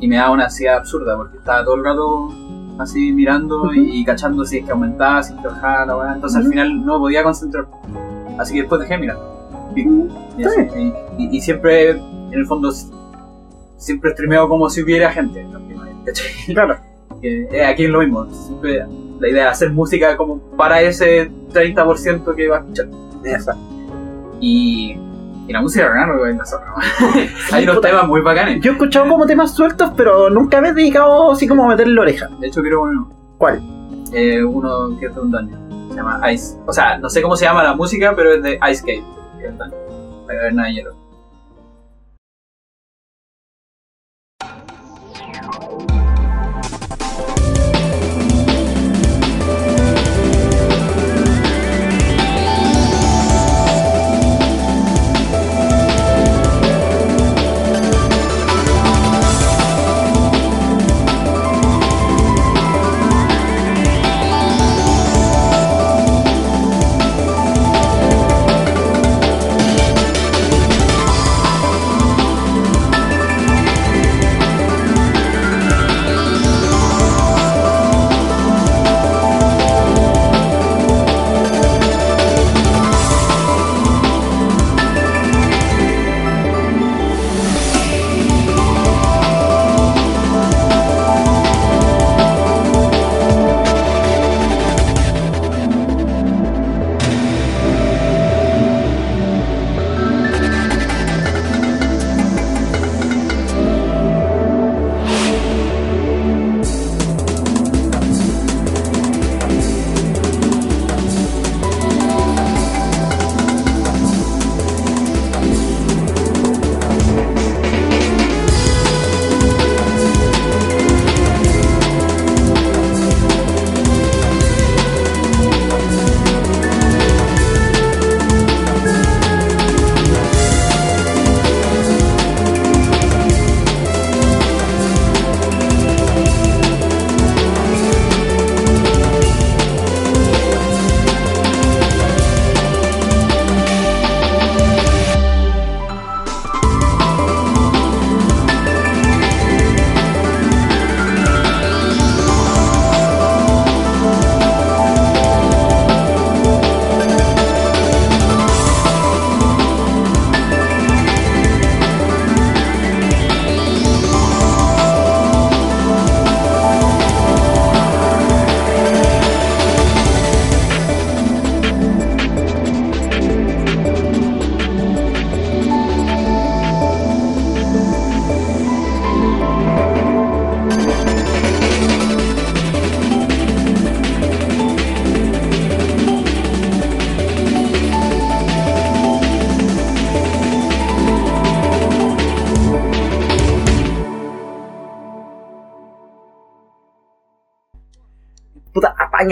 y me daba una ansiedad absurda porque estaba todo el rato así mirando y, y cachando si es que aumentaba, si es que bajaba la weá. Entonces al final no podía concentrar. Así que después dejé de mirar. Y, y Está así, y- y- y siempre, en el fondo, siempre streameo como si hubiera gente. Claro. Eh, aquí es lo mismo. Siempre la idea de hacer música como para ese 30% que va a escuchar. Y, y la música de Renaro es la zorra. Hay unos temas muy bacanes. Yo he escuchado como temas sueltos, pero nunca me he dedicado así como a meterle la oreja. De hecho, quiero uno. ¿Cuál? Eh, uno que es de un dungeon. Se llama Ice. O sea, no sé cómo se llama la música, pero es de Ice Cave. La caverna de hielo.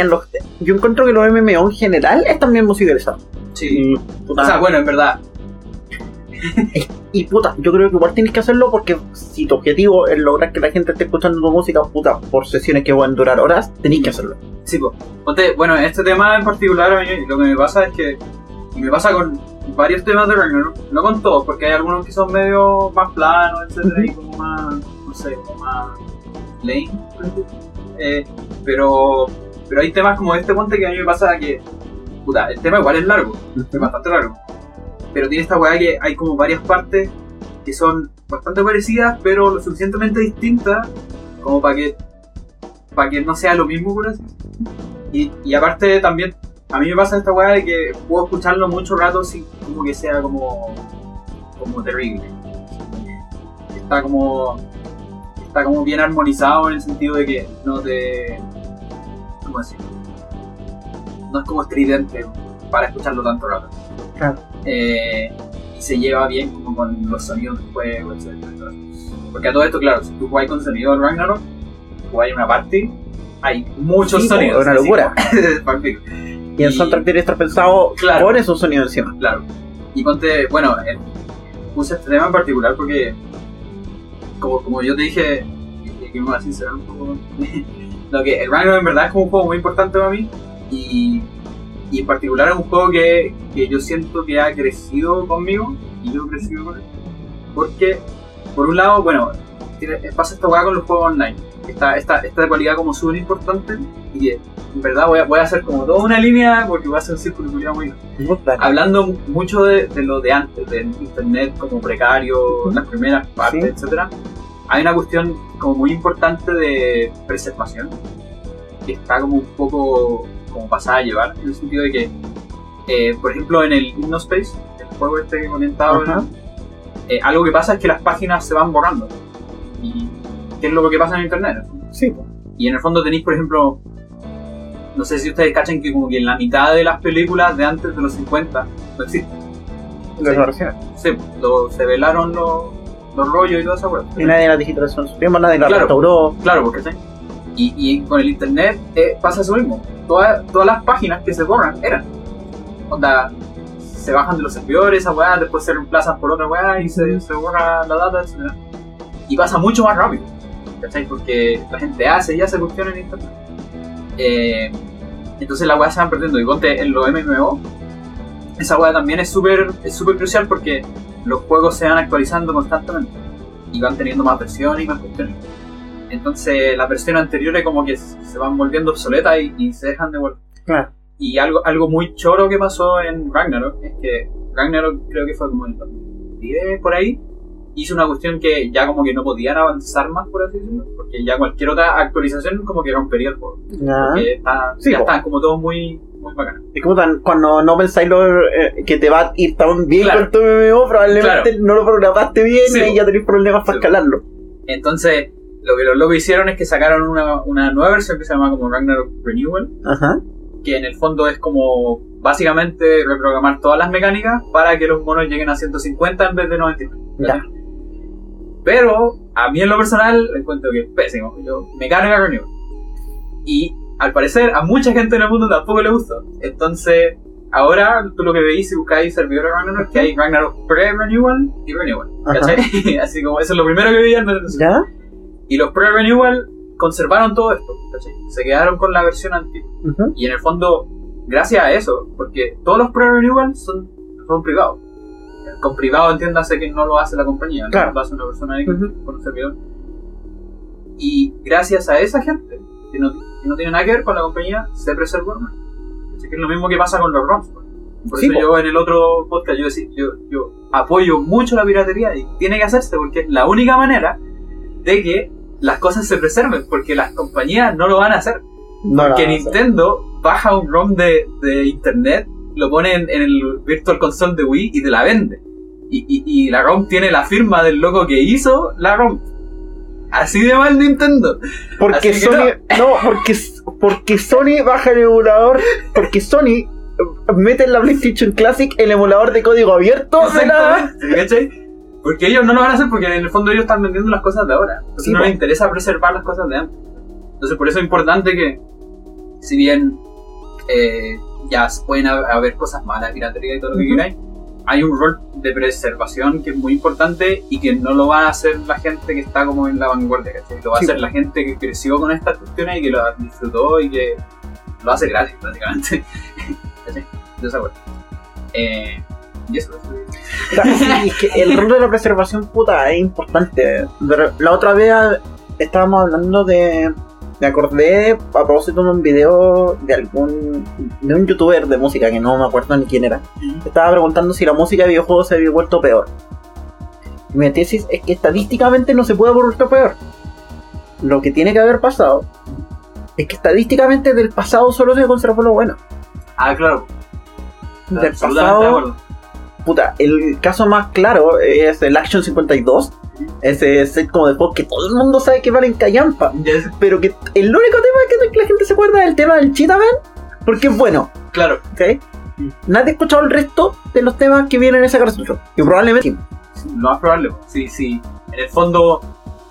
Los... yo encuentro que los MMO en general están bien musicalizados. Sí. Y, puta, O sea, bueno, en verdad. y puta, yo creo que igual tienes que hacerlo porque si tu objetivo es lograr que la gente esté escuchando tu música, puta, por sesiones que pueden durar horas, tenéis que hacerlo. Sí, pues. Bueno, este tema en particular, a mí lo que me pasa es que. Me pasa con varios temas de Ragnarok, no con todos, porque hay algunos que son medio más planos, etcétera, y como más. No sé, como más. lame. Eh, pero. Pero hay temas como este, ponte, que a mí me pasa que. Puta, el tema igual es largo, es bastante largo. Pero tiene esta weá que hay como varias partes que son bastante parecidas, pero lo suficientemente distintas como para que para que no sea lo mismo, por así decirlo. y, y aparte también, a mí me pasa esta weá de que puedo escucharlo mucho rato sin como que sea como, como terrible. Está como, está como bien armonizado en el sentido de que no te, ¿cómo decirlo? No es como estridente para escucharlo tanto rato. Claro. Eh, y se lleva bien como con los sonidos del juego, etc. Porque a todo esto, claro, si tú juegas con sonido del Ragnarok, jugáis una party, hay muchos Sí, sonidos. es una así locura. como-. Y el soundtrack que estar pensado Claro. con esos sonidos encima. Claro. Y ponte, bueno, eh, puse este tema en particular porque, como, como yo te dije, y que me voy a sincerar un poco, lo que el Ragnarok en verdad es como un juego muy importante para mí y, y en particular es un juego que, que yo siento que ha crecido conmigo y yo he crecido con él. Porque, por un lado, bueno, tiene- pasa esta weá con los juegos online. Esta, esta, esta cualidad como súper importante y que en verdad voy a, voy a hacer como toda una línea porque voy a hacer un círculo muy hablando mucho de, de lo de antes, del internet como precario, las primeras partes, Sí. etcétera, hay una cuestión como muy importante de preservación que está como un poco como pasada a llevar, en el sentido de que, eh, por ejemplo, en el Hypnospace, el juego este que comentaba, Ajá. eh, algo que pasa es que las páginas se van borrando. ¿Y qué es lo que pasa en internet? Sí. Y en el fondo tenéis, por ejemplo, no sé si ustedes cachan que como que la mitad de las películas de antes de los 50 no existen. las Sí. se velaron los, los rollos y toda esa weá. Y nadie la digitalizó en su tiempo, nadie la Claro. restauró. Claro, porque sí. Y, y con el internet eh, pasa eso mismo. Todas, todas las páginas que se borran eran. Onda, se bajan de los servidores, esa weá, después se reemplazan por otra weá y se, se borra la data, etc. Y pasa mucho más rápido. ¿Cachai? Porque la gente hace y hace cuestiones en internet. Eh, entonces la weá se van perdiendo. Y ponte en los MMO, esa weá también es súper es súper crucial porque los juegos se van actualizando constantemente. Y van teniendo más versiones y más cuestiones. Entonces las versiones anteriores como que se van volviendo obsoletas y, y se dejan de volver. Claro. Y algo, algo muy choro que pasó en Ragnarok es que Ragnarok creo que fue como en el 2010 por ahí. Hizo una cuestión que ya como que no podían avanzar más, por así decirlo, porque ya cualquier otra actualización como que rompería el juego. Ya. Porque está, Sí, ya po. están como todos muy, muy bacanos. Es como tan, cuando no pensáis lo, eh, que te va a ir tan bien Claro. con tu MMO, probablemente Claro. no lo programaste bien Sí, y ya tenéis problemas para Sí. escalarlo. Entonces, lo que los locos hicieron es que sacaron una, una nueva versión que se llama como Ragnarok Renewal, Ajá. que en el fondo es como básicamente reprogramar todas las mecánicas para que los monos lleguen a 150 en vez de 99. Ya. Pero a mí en lo personal encuentro que es pésimo. Yo me carga Renewal. Y al parecer a mucha gente en el mundo tampoco le gusta. Entonces, ahora tú lo que veis si buscáis servidores Ragnarok es que hay Ragnarok pre-renewal y renewal. ¿Cachai? Así como eso es lo primero que veían. ¿Ya? Y los pre-renewal conservaron todo esto. ¿cachai? Se quedaron con la versión antigua. Ujú. Y en el fondo, gracias a eso, porque todos los pre-renewal son, son privados. Con privado entiéndase que no lo hace la compañía, ¿no? Claro. lo hace una persona ahí Ujú. con un servidor. Y gracias a esa gente, que no, que no tiene nada que ver con la compañía, se preservó. Así que es lo mismo que pasa con los ROMs. pues. Por Sí, eso po. yo en el otro podcast yo, decía, yo, yo apoyo mucho la piratería y tiene que hacerse porque es la única manera de que las cosas se preserven, porque las compañías no lo van a hacer. No, Porque Nintendo baja un ROM de, de internet, lo pone en, en el Virtual Console de Wii y te la vende. Y, y- y la ROM tiene la firma del loco que hizo la ROM. Así de mal Nintendo. Porque Así Sony. No, porque, porque Sony baja el emulador. Porque Sony eh, mete en la PlayStation Classic el emulador de código abierto ¿cachai? Porque ellos no lo van a hacer porque en el fondo ellos están vendiendo las cosas de ahora. Entonces Sí, no les interesa preservar las cosas de antes. Entonces por eso es importante que si bien eh, ya pueden hab- haber cosas malas, piratería y todo lo que queráis, hay un rol de preservación que es muy importante y que no lo va a hacer la gente que está como en la vanguardia, ¿cachai? Lo va Sí. a hacer la gente que creció con estas cuestiones y que lo disfrutó y que lo hace gratis, prácticamente. ¿Cachai? De esa. Eh, y eso, sí, es que el rol de la preservación, puta, es importante. La otra vez estábamos hablando de. Me acordé a propósito de un video de algún. de un youtuber de música que no me acuerdo ni quién era. Estaba preguntando si la música de videojuegos se había vuelto peor. Y mi tesis es que estadísticamente no se puede haber vuelto peor. Lo que tiene que haber pasado es que estadísticamente del pasado solo se conservó lo bueno. Ah, claro. Del absolutamente de pasado acuerdo. puta, el caso más claro es el Action 52. Ese set como de juegos que todo el mundo sabe que valen callampa. Ya es- Pero que el único tema que la gente se acuerda es el tema del Cheetah Man. Porque es bueno, Claro, ¿ok? Nadie ha escuchado el resto de los temas que vienen en ese cartucho. Y probablemente. lo más probable. Sí, sí. En el fondo,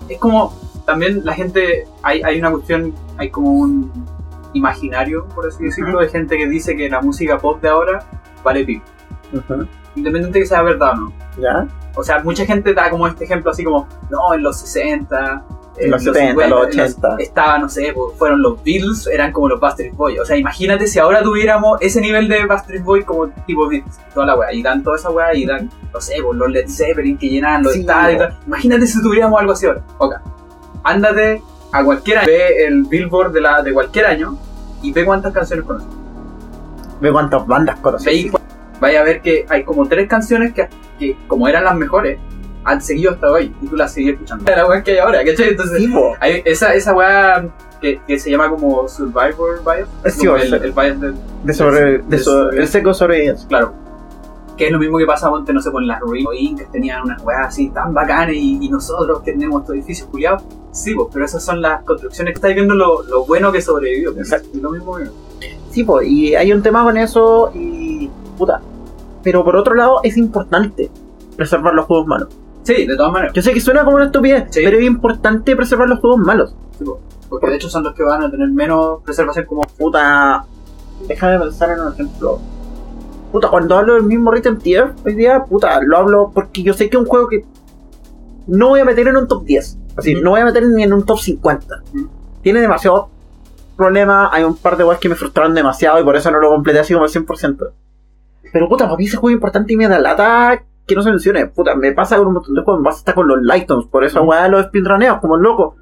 es como también la gente. Hay, hay una cuestión, hay como un imaginario, por así decirlo, de gente que dice que la música pop de ahora vale pico. Ujú, Independiente de que sea verdad o no. ¿Ya? O sea, mucha gente da como este ejemplo así como, no, en los 60, En los 70, los 80. estaba, no sé, pues, fueron los Beatles, eran como los Backstreet Boys. O sea, imagínate si ahora tuviéramos ese nivel de Backstreet Boys como tipo Beatles, toda la weá, y dan toda esa weá, y dan, no sé, pues, los Led Zeppelin que llenaban los Sí, estadios. tal. Imagínate si tuviéramos algo así ahora. Ok, ándate a cualquier año, ve el Billboard de, la, de cualquier año y ve cuántas canciones conoces. Ve cuántas bandas conoces. Cu- vaya a ver que hay como tres canciones que, que como eran las mejores, han seguido hasta hoy y tú las sigues escuchando. La weá que hay ahora, ¿cachai? Entonces, Sí, po. hay esa, esa weá que, que se llama como Survivor Bias. Sí, el, sea, el bias del- De sobre, de de so- sobre- el seco sobrevivencia. Claro. Que es lo mismo que pasa, ponte, no sé, con las ruinas incas tenían unas weas así tan bacanas y, y nosotros que tenemos estos edificios culiados. Sí, pero esas son las construcciones que estáis viendo lo, lo bueno que sobrevivió. Exacto. Es lo mismo que- Sí, y hay un tema con eso y. puta. Pero por otro lado, es importante preservar los juegos malos. Sí, de todas maneras. Yo sé que suena como una estupidez, Sí. pero es importante preservar los juegos malos. Sí, porque de hecho son los que van a tener menos preservación como Puta. Déjame pensar en un ejemplo. Puta, cuando hablo del mismo Rhythm Tier hoy día, puta, lo hablo porque yo sé que es un juego que no voy a meter en un top 10. Así, Ujú. no voy a meter ni en un top 50. Ujú. Tiene demasiados problemas, hay un par de weas que me frustraron demasiado y por eso no lo completé así como al 100%. Pero puta, para mí ese juego es importante y me da lata que no se mencione. Puta, me pasa con un montón de juegos, me pasa hasta con los Lightons, por eso weá los speedruneos, como loco.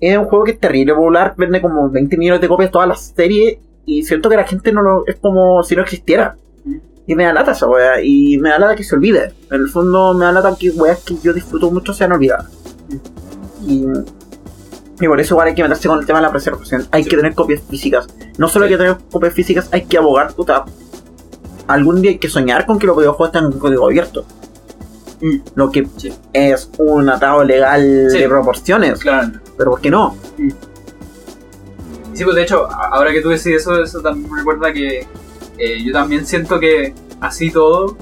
Es un juego que es terrible popular, vende como 20 millones de copias toda la serie y siento que la gente no lo. es como si no existiera. Y me da lata esa weá, y me da lata que se olvide. En el fondo me da lata que weas que yo disfruto mucho sean olvidadas. Y, y por eso igual hay que meterse con el tema de la preservación. Hay Sí. que tener copias físicas. No solo hay que tener copias físicas, hay que abogar, puta. Algún día hay que soñar con que los videojuegos estén en código abierto. Mm. Lo que Sí. es un atado legal Sí. de proporciones. Claro. Pero ¿por qué no? Sí, pues de hecho, ahora que tú decís eso, eso también me recuerda que eh, yo también siento que así todo,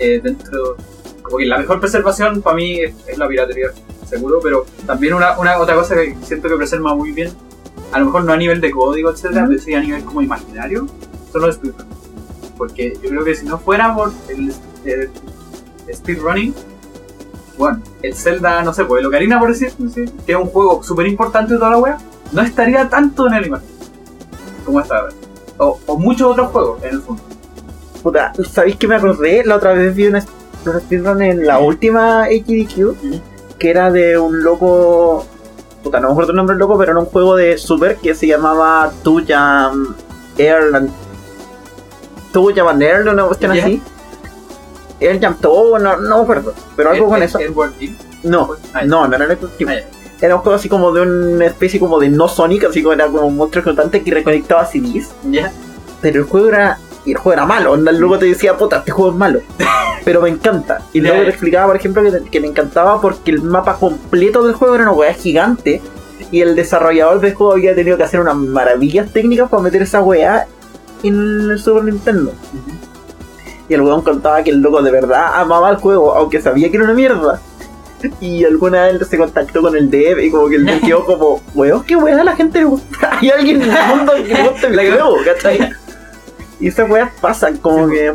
eh, dentro, como que la mejor preservación para mí es, es la piratería, seguro, pero también una, una otra cosa que siento que preserva muy bien, a lo mejor no a nivel de código, etcétera, Ujú. pero sí a nivel como imaginario, son los speedruns. Porque yo creo que si no fuera por el, el speedrunning, bueno, el Zelda, no sé, pues el Ocarina, por decir, sí, que es un juego súper importante de toda la wea, no estaría tanto en el imagen como esta vez. O, o muchos otros juegos, en el fondo. Puta, ¿sabéis que me acordé? La otra vez vi una un speedrun en la última HDQ que era de un loco. Puta, no me acuerdo el nombre del loco, pero era un juego de Super que se llamaba Jam Airland. Jam and Air, una cuestión Ya. así. Jam Toe, no, no me acuerdo, pero algo El- con el- eso. No, Ah, no, no era Electric Team. Ah. Era un juego así como de una especie como de no Sonic, así como era como un monstruo flotante que reconectaba CDs. Ya. Pero el juego era. Y el juego era malo. Onda, loco te decía, puta, este juego es malo. Pero me encanta. Y luego te explicaba, por ejemplo, que, que le encantaba porque el mapa completo del juego era una weá gigante. Y el desarrollador del juego había tenido que hacer unas maravillas técnicas para meter esa weá en el Super Nintendo. Y el weón contaba que el loco de verdad amaba el juego, aunque sabía que era una mierda. Y alguna vez se contactó con el dev y como que el dev quedó como, weón, qué weón a la gente le gusta. Hay alguien en el mundo que le gusta el juego, ¿cachai? Y esas weas pasan como que,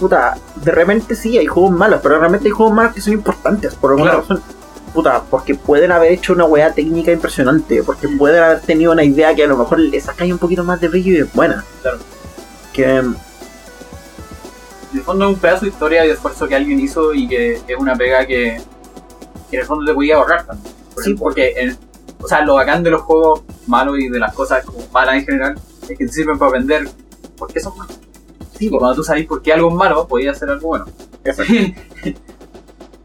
puta, de repente sí hay juegos malos, pero realmente hay juegos malos que son importantes por alguna Claro. razón. Puta, porque pueden haber hecho una wea técnica impresionante, porque pueden haber tenido una idea que a lo mejor le sacáis un poquito más de brillo y es buena. Claro. Que, En el fondo es un pedazo de historia y de esfuerzo que alguien hizo y que es una pega que, que en el fondo te podía ahorrar también. Por Sí, ejemplo, porque o sea, lo bacán de los juegos malos y de las cosas como malas en general es que te sirven para aprender por qué son malos. sí, Y cuando tú sabes por qué algo es malo, podías hacer algo bueno. Exacto.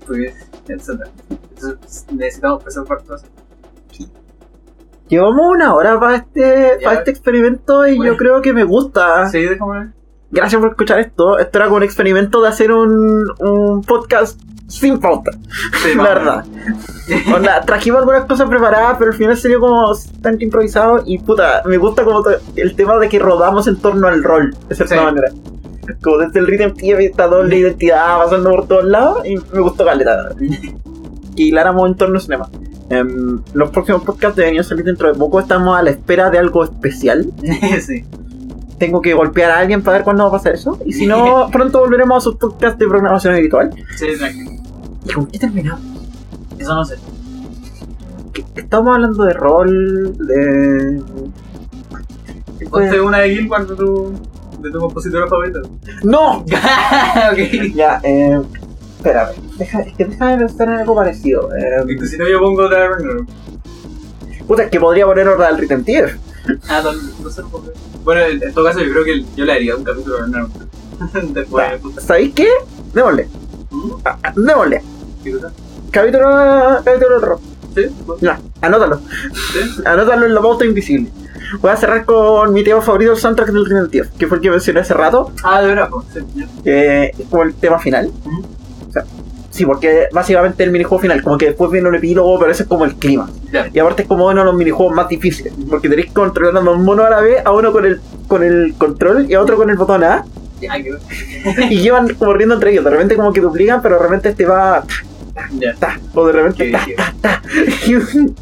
Pues, etcétera. Entonces necesitamos preservar todo eso. Llevamos una hora para este, Ya. para este experimento y Bueno. yo creo que me gusta. Sí, déjame ver. Gracias por escuchar esto. Esto era como un experimento de hacer un, un podcast sin pauta, Sí, la verdad. Onda, trajimos algunas cosas preparadas, pero al final salió como tanto improvisado y puta, me gusta como el tema de que rodamos en torno al rol, de cierta Sí. manera. Como desde el Rhythm TV esta doble identidad pasando por todos lados y me gustó caleta. que hiláramos en torno al cinema. Em, los próximos podcasts deberían salir dentro de poco. Estamos a la espera de algo especial. sí. Tengo que golpear a alguien para ver cuándo va a pasar eso. Y si no, pronto volveremos a sus podcasts de programación habitual. Sí, tranquilo. ¿Y con qué terminamos? Eso no sé. ¿Qué- Estamos hablando de rol, de. ¿Qué? Ponte una de Guild Wars de tu, de tu compositor favorito. ¡No! ok. Ya, eh. Espérame. Deja, es que déjame pensar en algo parecido. Eh, Y si no, yo pongo otra Ragnarok. puta, es que podría poner orden al Rhythm Tier. Ah, no, no sé por qué. Bueno, en, en todo caso, yo creo que yo le haría un capítulo de Ragnarok. Después, puta. ¿Sabéis qué? Démosle. ¿Mm? Ah, ah, Démosle. ¿Qué cosa? Capítulo, capítulo otro. ¿Sí? ¿Vos? Ya, anótalo. ¿Sí? Anótalo en la pauta invisible. Voy a cerrar con mi tema favorito del soundtrack del Rhythm Tier, que fue el que mencioné hace rato. Ah, de verdad, pues. Sí, que es como el tema final. O sea, sí, porque básicamente el minijuego final, como que después viene un epílogo, pero ese es como el clima. Y aparte es como uno de los minijuegos más difíciles, porque tenéis que controlar a un mono a la vez, a uno con el, con el control y a otro con el botón A, y llevan como riendo entre ellos. De repente como que duplican, pero de repente te va Ya. ta, o de repente Qué ta, difícil. ta, ta,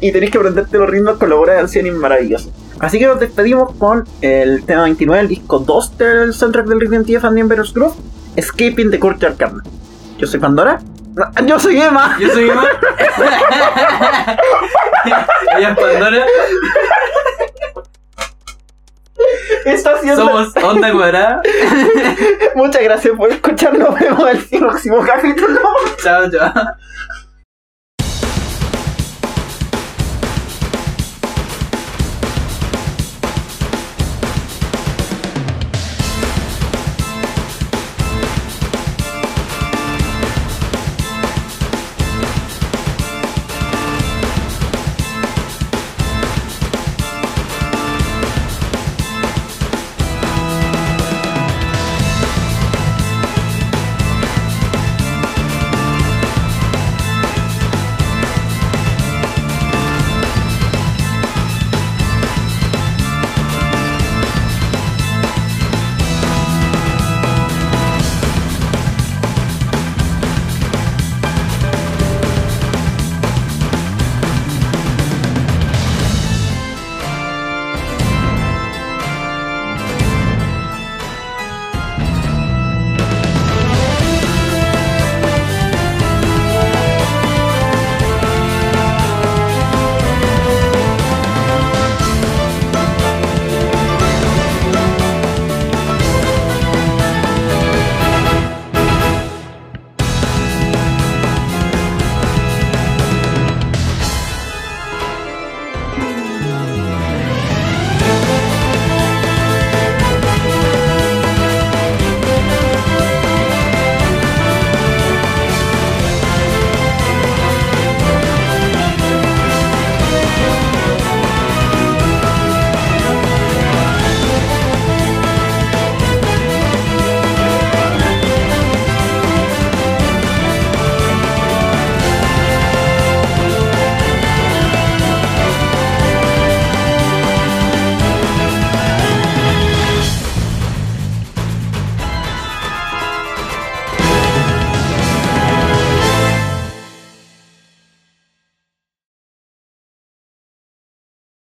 y, tenéis que aprenderte los ritmos con la obra de Ancianin maravilloso. Así que nos despedimos con el tema 29 del disco 2 del soundtrack del Rhythm TF and Emperor's Groove, Escaping the Courtyard Carna. Yo soy Pandora. No, Yo soy Emma. Yo soy Emma. Ella es Pandora. Está haciendo. Somos Onda Cuadrada. Muchas gracias por escucharnos. Nos vemos en el próximo capítulo. Chao, chao.